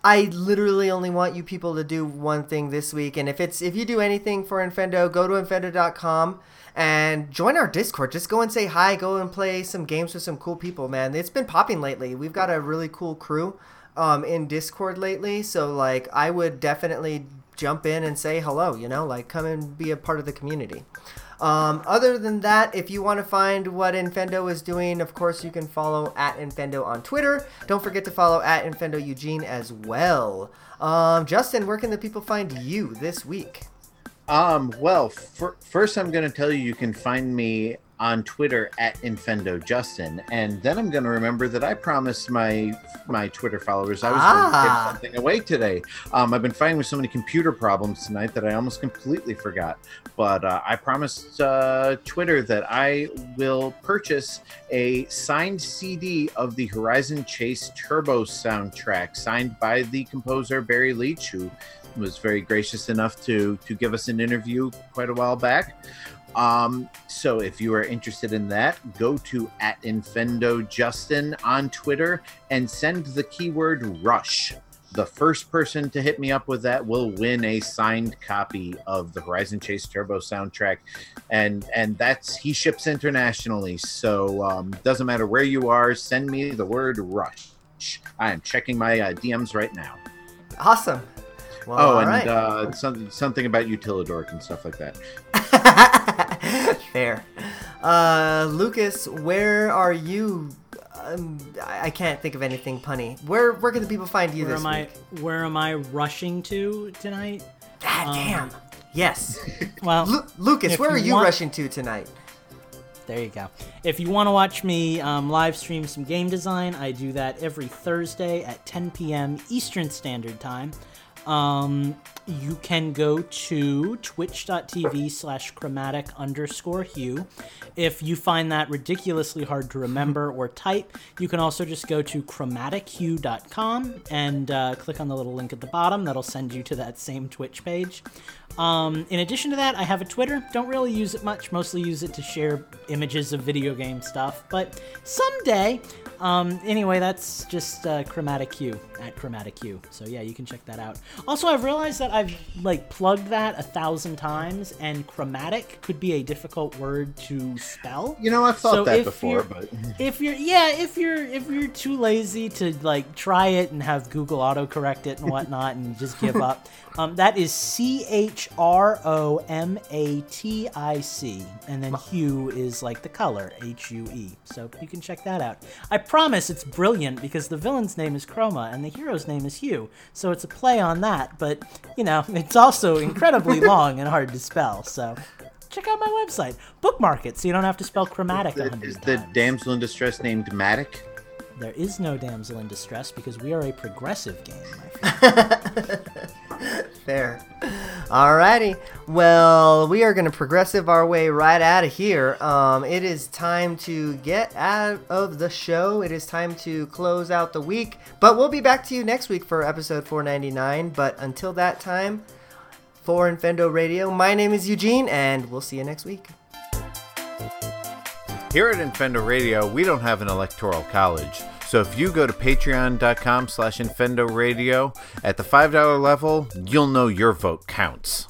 I literally only want you people to do one thing this week, and if it's if you do anything for Infendo, go to infendo.com and join our Discord. Just go and say hi. Go and play some games with some cool people, man. It's been popping lately. We've got a really cool crew um, in Discord lately. So like, I would definitely jump in and say hello. You know, like come and be a part of the community. Um, other than that, if you want to find what Infendo is doing, of course you can follow at Infendo on Twitter. Don't forget to follow at Infendo Eugene as well. Um, Justin, where can the people find you this week? Um, well, fir- first I'm going to tell you you can find me on Twitter at Infendo Justin, and then I'm going to remember that I promised my my Twitter followers I was going to Ah. give something away today. Um, I've been fighting with so many computer problems tonight that I almost completely forgot. But uh, I promised uh, Twitter that I will purchase a signed CD of the Horizon Chase Turbo soundtrack, signed by the composer Barry Leitch, who was very gracious enough to to give us an interview quite a while back. Um, so if you are interested in that, go to at Infendo Justin on Twitter and send the keyword rush. The first person to hit me up with that will win a signed copy of the Horizon Chase Turbo soundtrack, and and that's he ships internationally, so um, doesn't matter where you are. Send me the word rush. I am checking my uh, DMs right now. Awesome. Well, Oh, and right. uh, something something about Utilidork and stuff like that. Fair. Uh, Lucas, where are you? Um, I I can't think of anything punny. Where where can the people find you Where this am I? week? Where am I rushing to tonight? Ah, damn. Yes. Well, Lu- Lucas, if where are you you want- rushing to tonight? There you go. If you want to watch me um, live stream some game design, I do that every Thursday at 10 p.m. Eastern Standard Time. Um, you can go to twitch.tv slash chromatic underscore hue. If you find that ridiculously hard to remember or type, you can also just go to chromatichue.com and uh, click on the little link at the bottom. That'll send you to that same Twitch page. Um, in addition to that, I have a Twitter. Don't really use it much. Mostly use it to share images of video game stuff. But someday, um, anyway, that's just uh, Chromatic Hue at Chromatic Hue. So yeah, you can check that out. Also, I've realized that I've like plugged that a thousand times, and chromatic could be a difficult word to spell. You know, I've thought So that before, but if you're yeah if you're if you're too lazy to like try it and have google autocorrect it and whatnot and just give up um, that is c-h-r-o-m-a-t-i-c and then hue is like the color h-u-e so you can check that out. I promise it's brilliant because the villain's name is chroma and the hero's name is hue. So it's a play on that but you know it's also incredibly long and hard to spell. So check out my website bookmark it so you don't have to spell chromatic a the, is the damsel in distress named Matic? There is no damsel in distress because we are a progressive game, my friend. Fair. Alrighty. Well, we are going to progressive our way right out of here. Um, it is time to get out of the show. It is time to close out the week. But we'll be back to you next week for episode 499. But until that time, for Infendo Radio, my name is Eugene, and we'll see you next week. Here at Infendo Radio, we don't have an electoral college. So if you go to patreon.com slash Infendo Radio, at the $5 level, you'll know your vote counts.